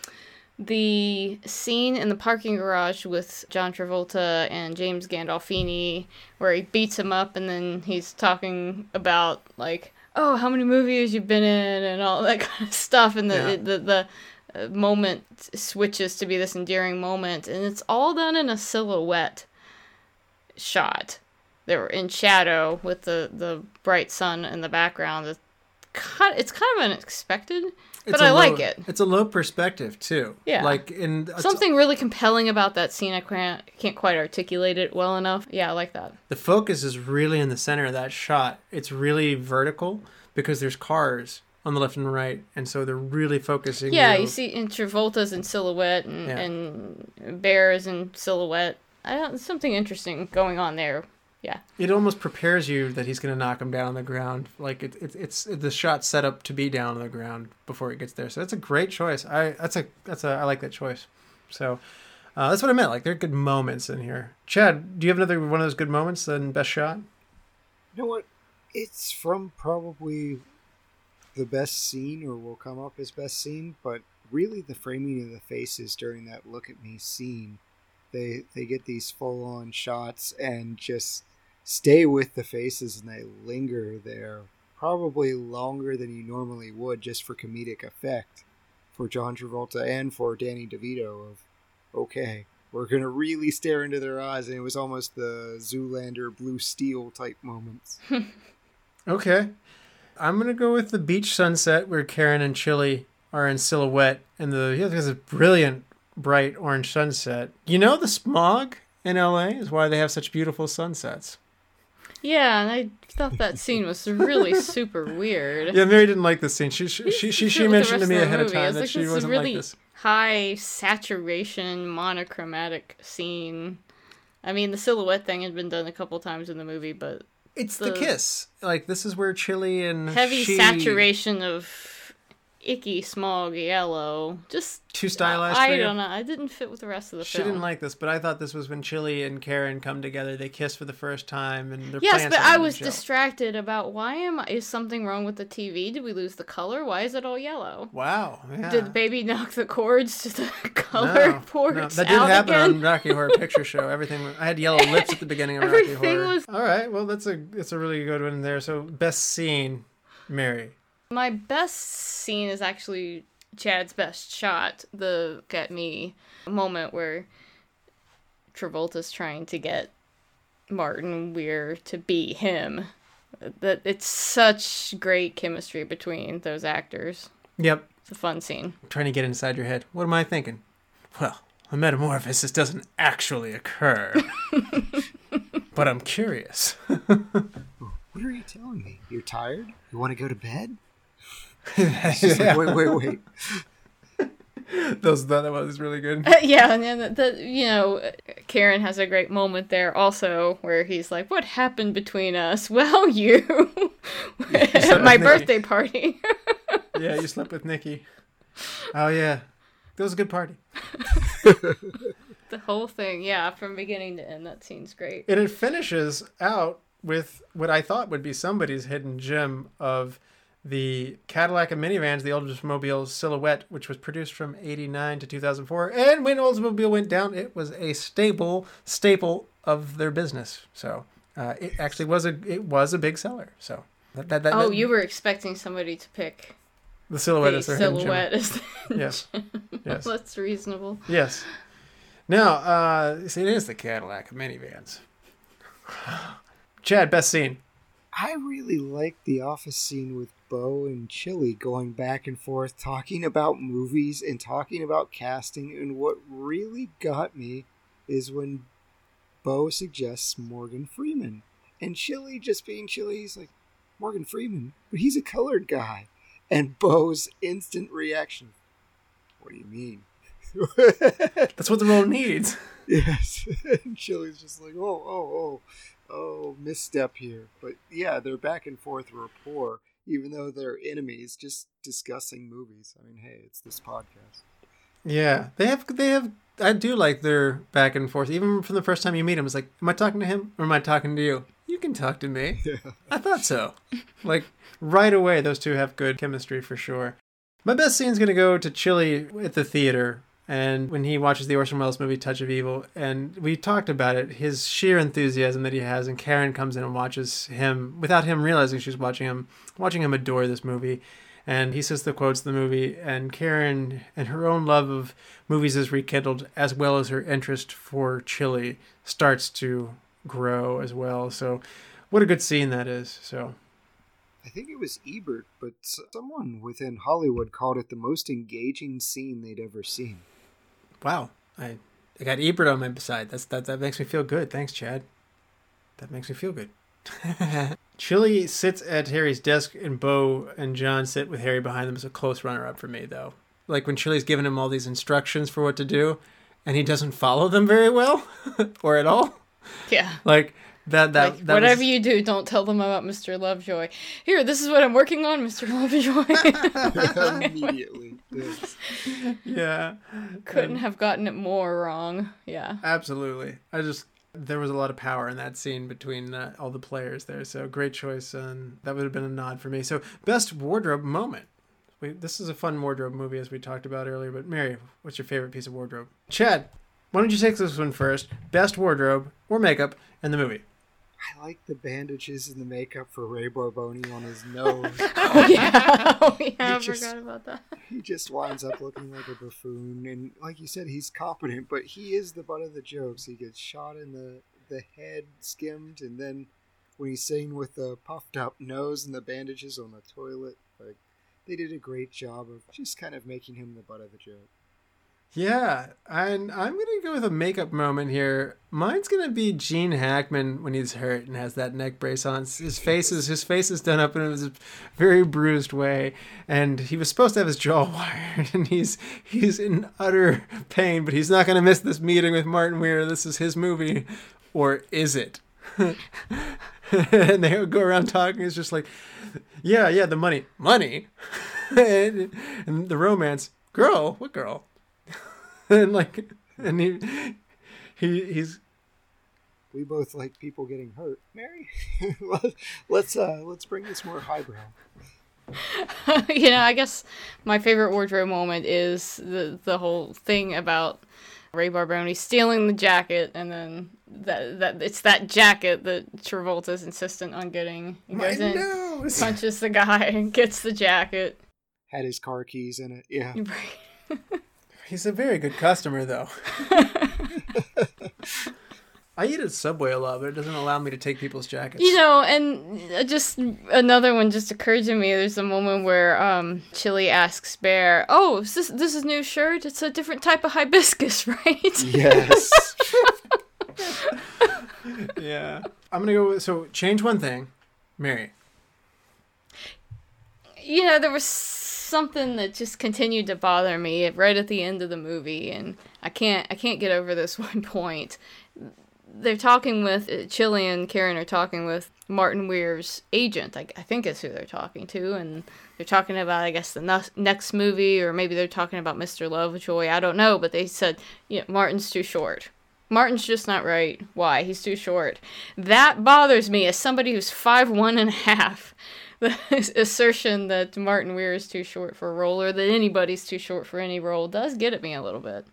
the scene in the parking garage with John Travolta and James Gandolfini, where he beats him up and then he's talking about like, oh, how many movies you've been in and all that <laughs> kind of stuff, and the Yeah. the, the uh, moment switches to be this endearing moment, and it's all done in a silhouette shot. They were in shadow with the the bright sun in the background. It's kind, it's kind of unexpected, but It's I a like it. It's a low perspective too. Yeah. Like in Something really compelling about that scene. I can't can't quite articulate it well enough. Yeah, I like that. the focus is really in the center of that shot. It's really vertical because there's cars on the left and right, and so they're really focusing. Yeah, you see in Travolta's in silhouette and, Yeah. and Bear is in silhouette. I don't, something interesting going on there. Yeah. It almost prepares you that he's going to knock him down on the ground. Like it, it, it's the shot set up to be down on the ground before it gets there. So that's a great choice. I that's a that's a I like that choice. So uh, that's what I meant. Like there are good moments in here. Chad, do you have another one of those good moments than best shot? You know what? It's from probably the best scene, or will come up as best scene, but really the framing of the faces during that "look at me" scene. They they get these full on shots and just stay with the faces, and they linger there probably longer than you normally would, just for comedic effect, for John Travolta and for Danny DeVito. Of okay, we're gonna really stare into their eyes, and it was almost the Zoolander Blue Steel type moments. <laughs> Okay. I'm gonna go with the beach sunset where Karen and Chili are in silhouette, and the yeah, there's a brilliant bright orange sunset. You know the smog in LA is why they have such beautiful sunsets. Yeah, and I thought that scene was really super weird. Yeah, Mary didn't like this scene. She she she, she, she mentioned to me of ahead of. I time that like, she this wasn't really like this. high saturation monochromatic scene. I mean, the silhouette thing had been done a couple times in the movie, but It's the, the- kiss. Like this is where Chili and heavy she, saturation of icky smog yellow. Just Too stylized. I for you? don't know. I didn't fit with the rest of the She film. didn't like this, but I thought this was when Chili and Karen come together. They kiss for the first time, and they're Yes, but I was distracted about why am I, is something wrong with the TV? Did we lose the color? Why is it all yellow? Wow. Yeah. Did baby knock the cords to the <laughs> color no, ports no, that did happen again? on Rocky Horror Picture Show. <laughs> Everything. I had yellow lips at the beginning of Rocky Everything Horror. was- All right. Well, that's a that's a really good one there. So best scene, Mary. My best scene is actually Chad's best shot, the look at me moment where Travolta's trying to get Martin Weir to be him. That it's such great chemistry between those actors. Yep. It's a fun scene. trying to get inside your head. What am I thinking? Well, a metamorphosis doesn't actually occur. <laughs> but I'm curious. <laughs> What are you telling me? You're tired? You want to go to bed? <laughs> It's like, wait, wait, wait. <laughs> Those that was really good. Uh, yeah, and then the, the you know Karen has a great moment there also where he's like, "What happened between us?" <laughs> Well, you at my with Nikki. birthday party. Yeah, you slept with Nikki. Oh yeah, that was a good party. the whole thing, yeah, from beginning to end. That scene's great. And it finishes out with what I thought would be somebody's hidden gem of the Cadillac and minivans, the Oldsmobile Silhouette, which was produced from 89 to 2004. And when Oldsmobile went down, it was a stable staple of their business. So uh, it actually was a it was a big seller. So that, that, that, Oh, you were expecting somebody to pick the Silhouette the is their silhouette as <laughs> Yes. <laughs> Yes. That's reasonable. Yes. Now, uh, see, it is the Cadillac minivans. Chad, best scene. I really like the office scene with Bo and Chili going back and forth talking about movies and talking about casting. And what really got me is when Bo suggests Morgan Freeman. And Chili, just being Chili, he's like, Morgan Freeman? But he's a colored guy. And Bo's instant reaction, What do you mean? <laughs> That's what the role needs. Yes. <laughs> and Chili's just like, oh, oh, oh, oh, misstep here. But yeah, they're back and forth rapport, even though they're enemies, just discussing movies. I mean, hey, it's this podcast. Yeah, they have they have I do like their back and forth. Even from the first time you meet him, it's like, am I talking to him or am I talking to you? You can talk to me. <laughs> Yeah. I thought so. like right away, those two have good chemistry for sure. My best scene's gonna go to Chili at the theater, and when he watches the Orson Welles movie Touch of Evil, and we talked about it, his sheer enthusiasm that he has, and Karen comes in and watches him without him realizing she's watching him, watching him adore this movie. And he says the quotes in the movie, and Karen and her own love of movies is rekindled, as well as her interest for Chili starts to grow as well. So, what a good scene that is. So, I think it was Ebert, but someone within Hollywood called it the most engaging scene they'd ever seen. Wow, I I got Ebert on my side. That's that that makes me feel good. Thanks, Chad. That makes me feel good. <laughs> Chili sits at Harry's desk, and Bo and John sit with Harry behind them as a close runner-up for me, though. Like when Chili's giving him all these instructions for what to do, and he doesn't follow them very well, <laughs> or at all. Yeah. Like that. That, Like, that whatever was- you do, don't tell them about Mr. Lovejoy. Here, this is what I'm working on, Mr. Lovejoy. <laughs> Immediately. Yes. Yeah. Couldn't And- have gotten it more wrong. Yeah. Absolutely. I just there was a lot of power in that scene between uh, all the players there. So great choice, and that would have been a nod for me. So best wardrobe moment. We, this is a fun wardrobe movie, as we talked about earlier. But Mary, what's your favorite piece of wardrobe? Chad, why don't you take this one first? Best wardrobe or makeup in the movie. I like the bandages and the makeup for Ray Barboni on his <laughs> nose. Oh, yeah. Oh, yeah. I just- forgot about that. he just winds up looking like a buffoon. And like you said, he's competent, but he is the butt of the jokes. He gets shot in the, the head, skimmed, and then when he's seen with the puffed up nose and the bandages on the toilet, like they did a great job of just kind of making him the butt of the joke. Yeah, and I'm gonna go with a makeup moment here. Mine's gonna be Gene Hackman when he's hurt and has that neck brace on. His face is his face is done up in a very bruised way, and he was supposed to have his jaw <laughs> wired, and he's he's in utter pain. But he's not gonna miss this meeting with Martin Weir. This is his movie, or is it? <laughs> and they would go around talking. It's just like, yeah, yeah, the money, money, and, <laughs> and the romance. Girl, what girl? <laughs> and like and he he he's We both like people getting hurt. Mary, <laughs> let's uh let's bring this more highbrow. <laughs> you know, I guess my favorite wardrobe moment is the the whole thing about Ray Barboni stealing the jacket, and then that that it's that jacket that Travolta's insistent on getting. He my in, nose. punches the guy, and gets the jacket. Had his car keys in it. Yeah. He's a very good customer though. <laughs> I eat at Subway a lot, but it doesn't allow me to take people's jackets. You know, and uh, just another one just occurred to me. There's a moment where um, Chili asks Bear, "Oh, is this this is new shirt? It's a different type of hibiscus, <laughs> right?" Yes. <laughs> yeah. I'm gonna go with so change one thing. Mary. you know, there was something that just continued to bother me right at the end of the movie, and I can't I can't get over this <laughs> one point. They're talking with uh, Chili and Karen are talking with Martin Weir's agent. I, I think is who they're talking to, and they're talking about I guess the nu- next movie, or maybe they're talking about Mr. Lovejoy. I don't know, but they said you know, Martin's too short. Martin's just not right. Why? He's too short. That bothers me as somebody who's five one and a half. The <laughs> assertion that Martin Weir is too short for a role or that anybody's too short for any role does get at me a little bit.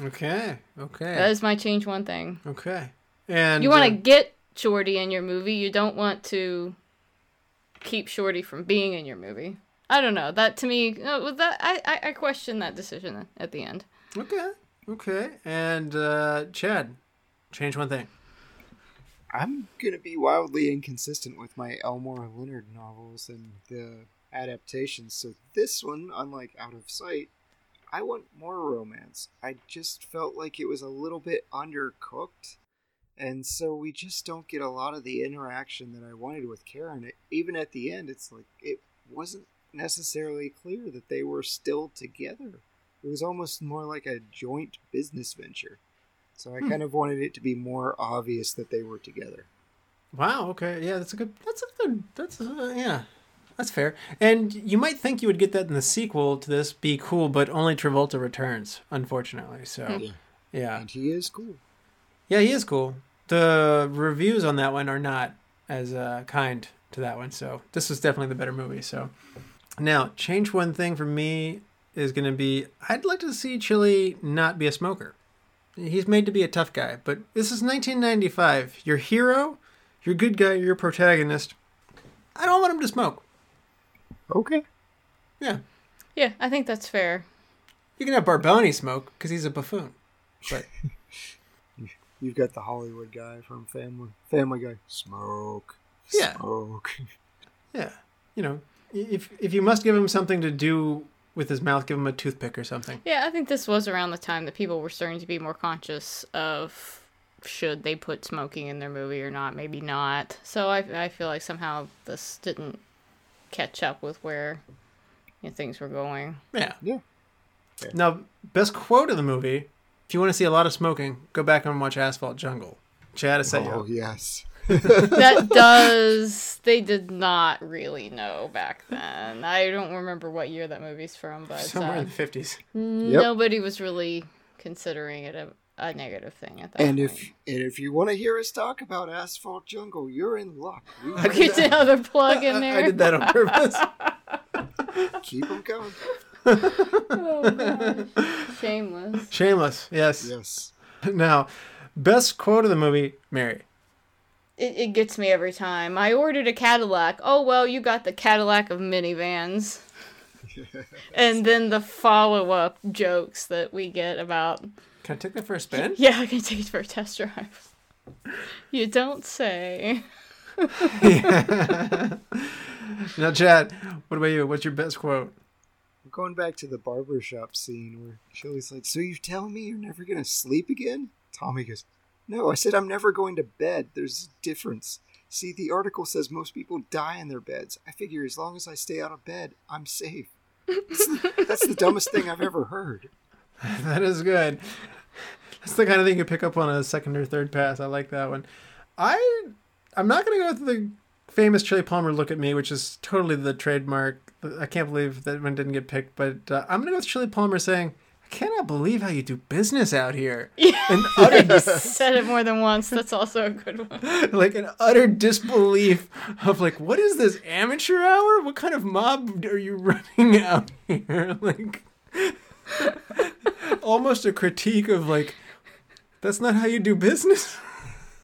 Okay. Okay. That is my change one thing. okay. And You want to uh, get Shorty in your movie. You don't want to keep Shorty from being in your movie. I don't know. That to me, that I, I, I question that decision at the end. Okay. Okay. And uh Chad, change one thing. I'm gonna be wildly inconsistent with my Elmore Leonard novels and the adaptations. So this one, unlike Out of Sight, I want more romance. I just felt like it was a little bit undercooked, and so we just don't get a lot of the interaction that I wanted with Karen. It, even at the end, it's like it wasn't necessarily clear that they were still together. It was almost more like a joint business venture. So I kind of wanted it to be more obvious that they were together. Wow. Okay. Yeah, that's a good. That's a good. That's uh, yeah. That's fair. And you might think you would get that in the sequel to this. Be cool, but only Travolta returns, unfortunately. So, Yeah. Yeah. And he is cool. Yeah, he is cool. The reviews on that one are not as uh, kind to that one, so this was definitely the better movie. So now, change one thing for me is going to be I'd like to see Chili not be a smoker. He's made to be a tough guy, but this is 1995. Your hero, your good guy, your protagonist. I don't want him to smoke. Okay. Yeah, Yeah, I think that's fair. you can have Barboni smoke because he's a buffoon, but <laughs> You've got the Hollywood guy from Family Family Guy. Smoke. Yeah. Smoke. <laughs> yeah, you know, if if you must give him something to do with his mouth, give him a toothpick or something. Yeah, I think this was around the time that people were starting to be more conscious of should they put smoking in their movie or not, maybe not. So I, I feel like somehow this didn't catch up with where you know, things were going. Yeah. Yeah. Now, best quote of the movie. If you want to see a lot of smoking, go back and watch Asphalt Jungle. Chad has set you Oh yes. That does they did not really know back then. I don't remember what year that movie's from, but somewhere uh, in the fifties. nobody was really considering it a, a negative thing at that And point. if and if you want to hear us talk about Asphalt Jungle, you're in luck. We <laughs> Get another plug in <laughs> there. I did that on purpose. <laughs> keep them coming. oh, Shameless. Shameless. Yes. Yes. Now, best quote of the movie. Mary. It, it gets me every time. I ordered a Cadillac. Oh, well, you got the Cadillac of minivans. <laughs> and then the follow up jokes that we get about, Can I take that for a spin? <laughs> yeah, I can take it for a test drive. You don't say. <laughs> Now, Chad, what about you? What's your best quote? I'm going back to the barbershop scene where Chili's like, So you tell me you're never going to sleep again? Tommy goes, No, I said I'm never going to bed. There's a difference. See, the article says most people die in their beds. I figure as long as I stay out of bed, I'm safe. That's <laughs> the, that's the dumbest thing I've ever heard. <laughs> That is good. That's the kind of thing you pick up on a second or third pass. I like that one. I I'm not gonna go with the famous Chili Palmer look at me, which is totally the trademark. I can't believe that one didn't get picked, but uh, I'm gonna go with Chili Palmer saying, "I cannot believe how you do business out here." <laughs> In utter said it more than once. That's also a good one. <laughs> like an utter disbelief of like, what is this amateur hour? What kind of mob are you <laughs> running out here? Like, almost a critique of like, that's not how you do business.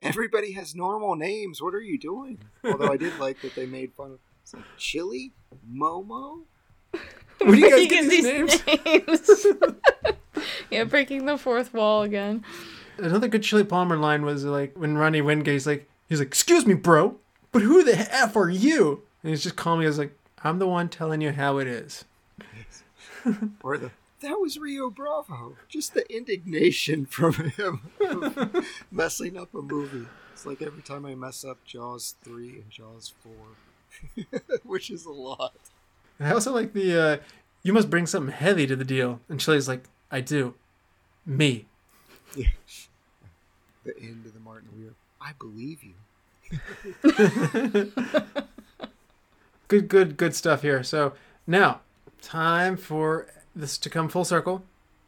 Everybody has normal names. What are you doing? Although I did like that they made fun of like, Chili? Momo? Where do you guys You get these names? names. <laughs> yeah, breaking the fourth wall again. Another good Chili Palmer line was like when Ronnie Wingate's like, he's like, "Excuse me, bro, but who the f are you?" And he's just calling me as like, "I'm the one telling you how it is." <laughs> Or the that was Rio Bravo. Just the indignation from him <laughs> messing up a movie. It's like every time I mess up Jaws 3 and Jaws 4, which is a lot. I also like the uh, you must bring something heavy to the deal. And Chili's like, I do. Me. The end of the Martin Weir. I believe you. <laughs> Good, good, good stuff here. So now, time for this to come full circle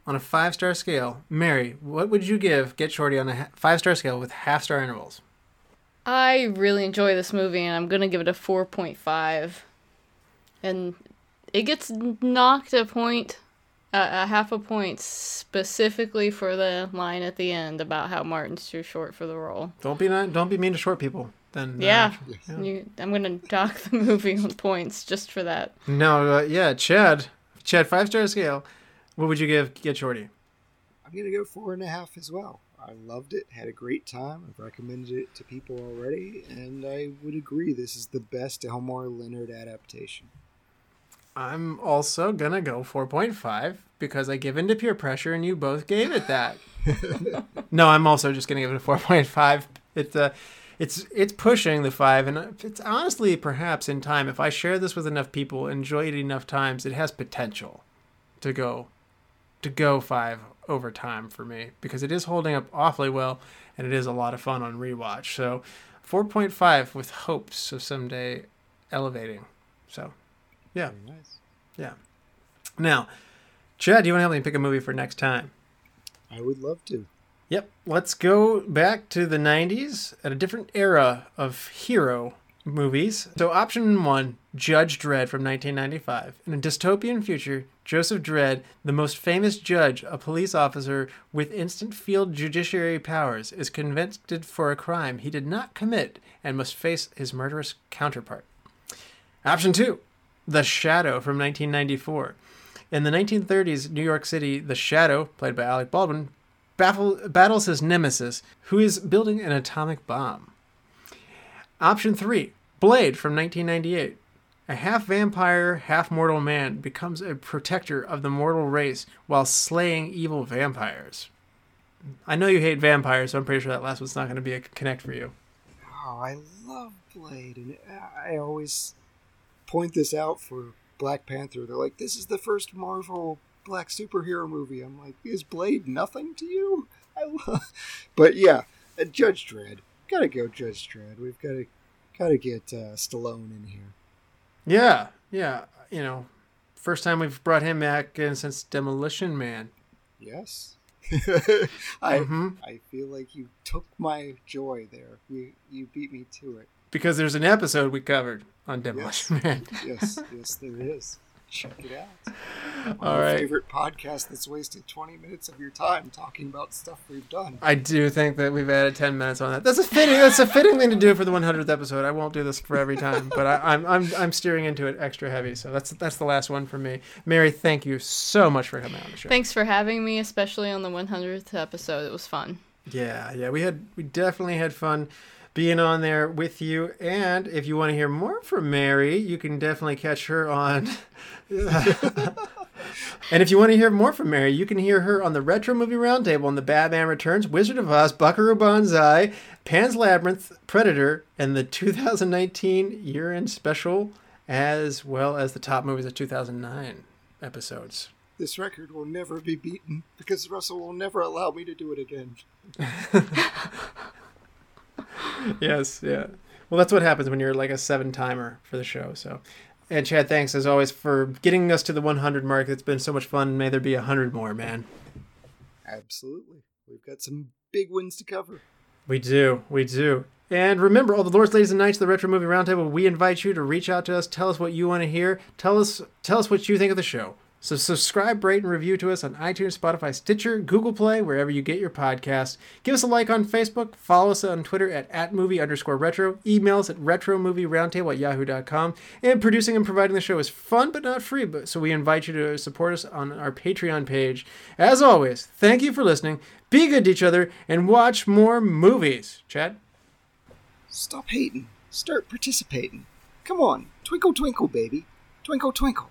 on a five star scale. Mary, what would you give Get Shorty on a five star scale with half star intervals? I really enjoy this movie, and I'm gonna give it a 4.5. And it gets knocked a point, uh, a half a point, specifically for the line at the end about how Martin's too short for the role. Don't be not, don't be mean to short people. Then uh, Yeah, Yeah. You, I'm gonna dock the movie on points just for that. No, uh, yeah, Chad, Chad, five star scale. What would you give Get Shorty? I'm going to go four and a half as well. I loved it, had a great time. I've recommended it to people already, and I would agree this is the best Elmore Leonard adaptation. I'm also gonna go 4.5 because I give in to peer pressure and you both gave it that. <laughs> no, I'm also just gonna give it a 4.5. It's uh, it's it's pushing the five, and it's honestly perhaps in time if I share this with enough people, enjoy it enough times, it has potential to go to go five over time for me because it is holding up awfully well and it is a lot of fun on rewatch. So 4.5 with hopes of someday elevating. So yeah. Nice. Yeah. Now, Chad, do you want to help me pick a movie for next time? I would love to. Yep. Let's go back to the 90s at a different era of hero movies. So, option one Judge Dredd from 1995. In a dystopian future, Joseph Dredd, the most famous judge, a police officer with instant field judiciary powers, is convicted for a crime he did not commit and must face his murderous counterpart. Option two The Shadow from 1994. In the 1930s New York City, The Shadow, played by Alec Baldwin, baffle, battles his nemesis, who is building an atomic bomb. Option 3 Blade from 1998. A half vampire, half mortal man becomes a protector of the mortal race while slaying evil vampires. I know you hate vampires, so I'm pretty sure that last one's not going to be a connect for you. Oh, I love Blade, and I always point this out for Black Panther. They're like, "This is the first Marvel black superhero movie." I'm like, "Is Blade nothing to you?" I love, <laughs> but yeah, Judge Dredd. Gotta go, Judge Dredd. We've got to, gotta get uh, Stallone in here. Yeah, yeah. You know, first time we've brought him back in since Demolition Man. Yes. <laughs> I mm-hmm. I feel like you took my joy there. You you beat me to it. Because there's an episode we covered on Demolition yes. Man. yes, <laughs> yes, there is. Check it out. All right. Favorite podcast that's wasted 20 minutes of your time talking about stuff we've done. I do think that we've added 10 minutes on that. That's a fitting. That's a fitting thing to do for the 100th episode. I won't do this for every time, but I, am I'm, I'm I'm steering into it extra heavy. So that's that's the last one for me. Mary, thank you so much for coming on the show. Thanks for having me, especially on the 100th episode. It was fun. Yeah, yeah, we had we definitely had fun being on there with you. And if you want to hear more from Mary, you can definitely catch her on. <laughs> and if you want to hear more from Mary, you can hear her on the Retro Movie Roundtable on the Batman Returns, Wizard of Oz, Buckaroo Banzai, Pan's Labyrinth, Predator, and the 2019 year end special, as well as the top movies of 2009 episodes. This record will never be beaten because Russell will never allow me to do it again. <laughs> <laughs> yes, yeah. Well, that's what happens when you're like a seven timer for the show. So, and Chad, thanks as always for getting us to the 100 mark. It's been so much fun. May there be a hundred more, man. Absolutely. We've got some big wins to cover. We do. We do. And remember, all the lords, ladies, and knights of the Retro Movie Roundtable, we invite you to reach out to us. Tell us what you want to hear. Tell us, tell us what you think of the show. So subscribe, rate, and review to us on iTunes, Spotify, Stitcher, Google Play, wherever you get your podcasts. Give us a like on Facebook. Follow us on Twitter at, at movie underscore retro. Email us at retromovieroundtable at yahoo.com. And producing and providing the show is fun but not free, but so we invite you to support us on our Patreon page. As always, thank you for listening. Be good to each other and watch more movies. Chad? Stop hating. Start participating. Come on. Twinkle, twinkle, baby. Twinkle, twinkle.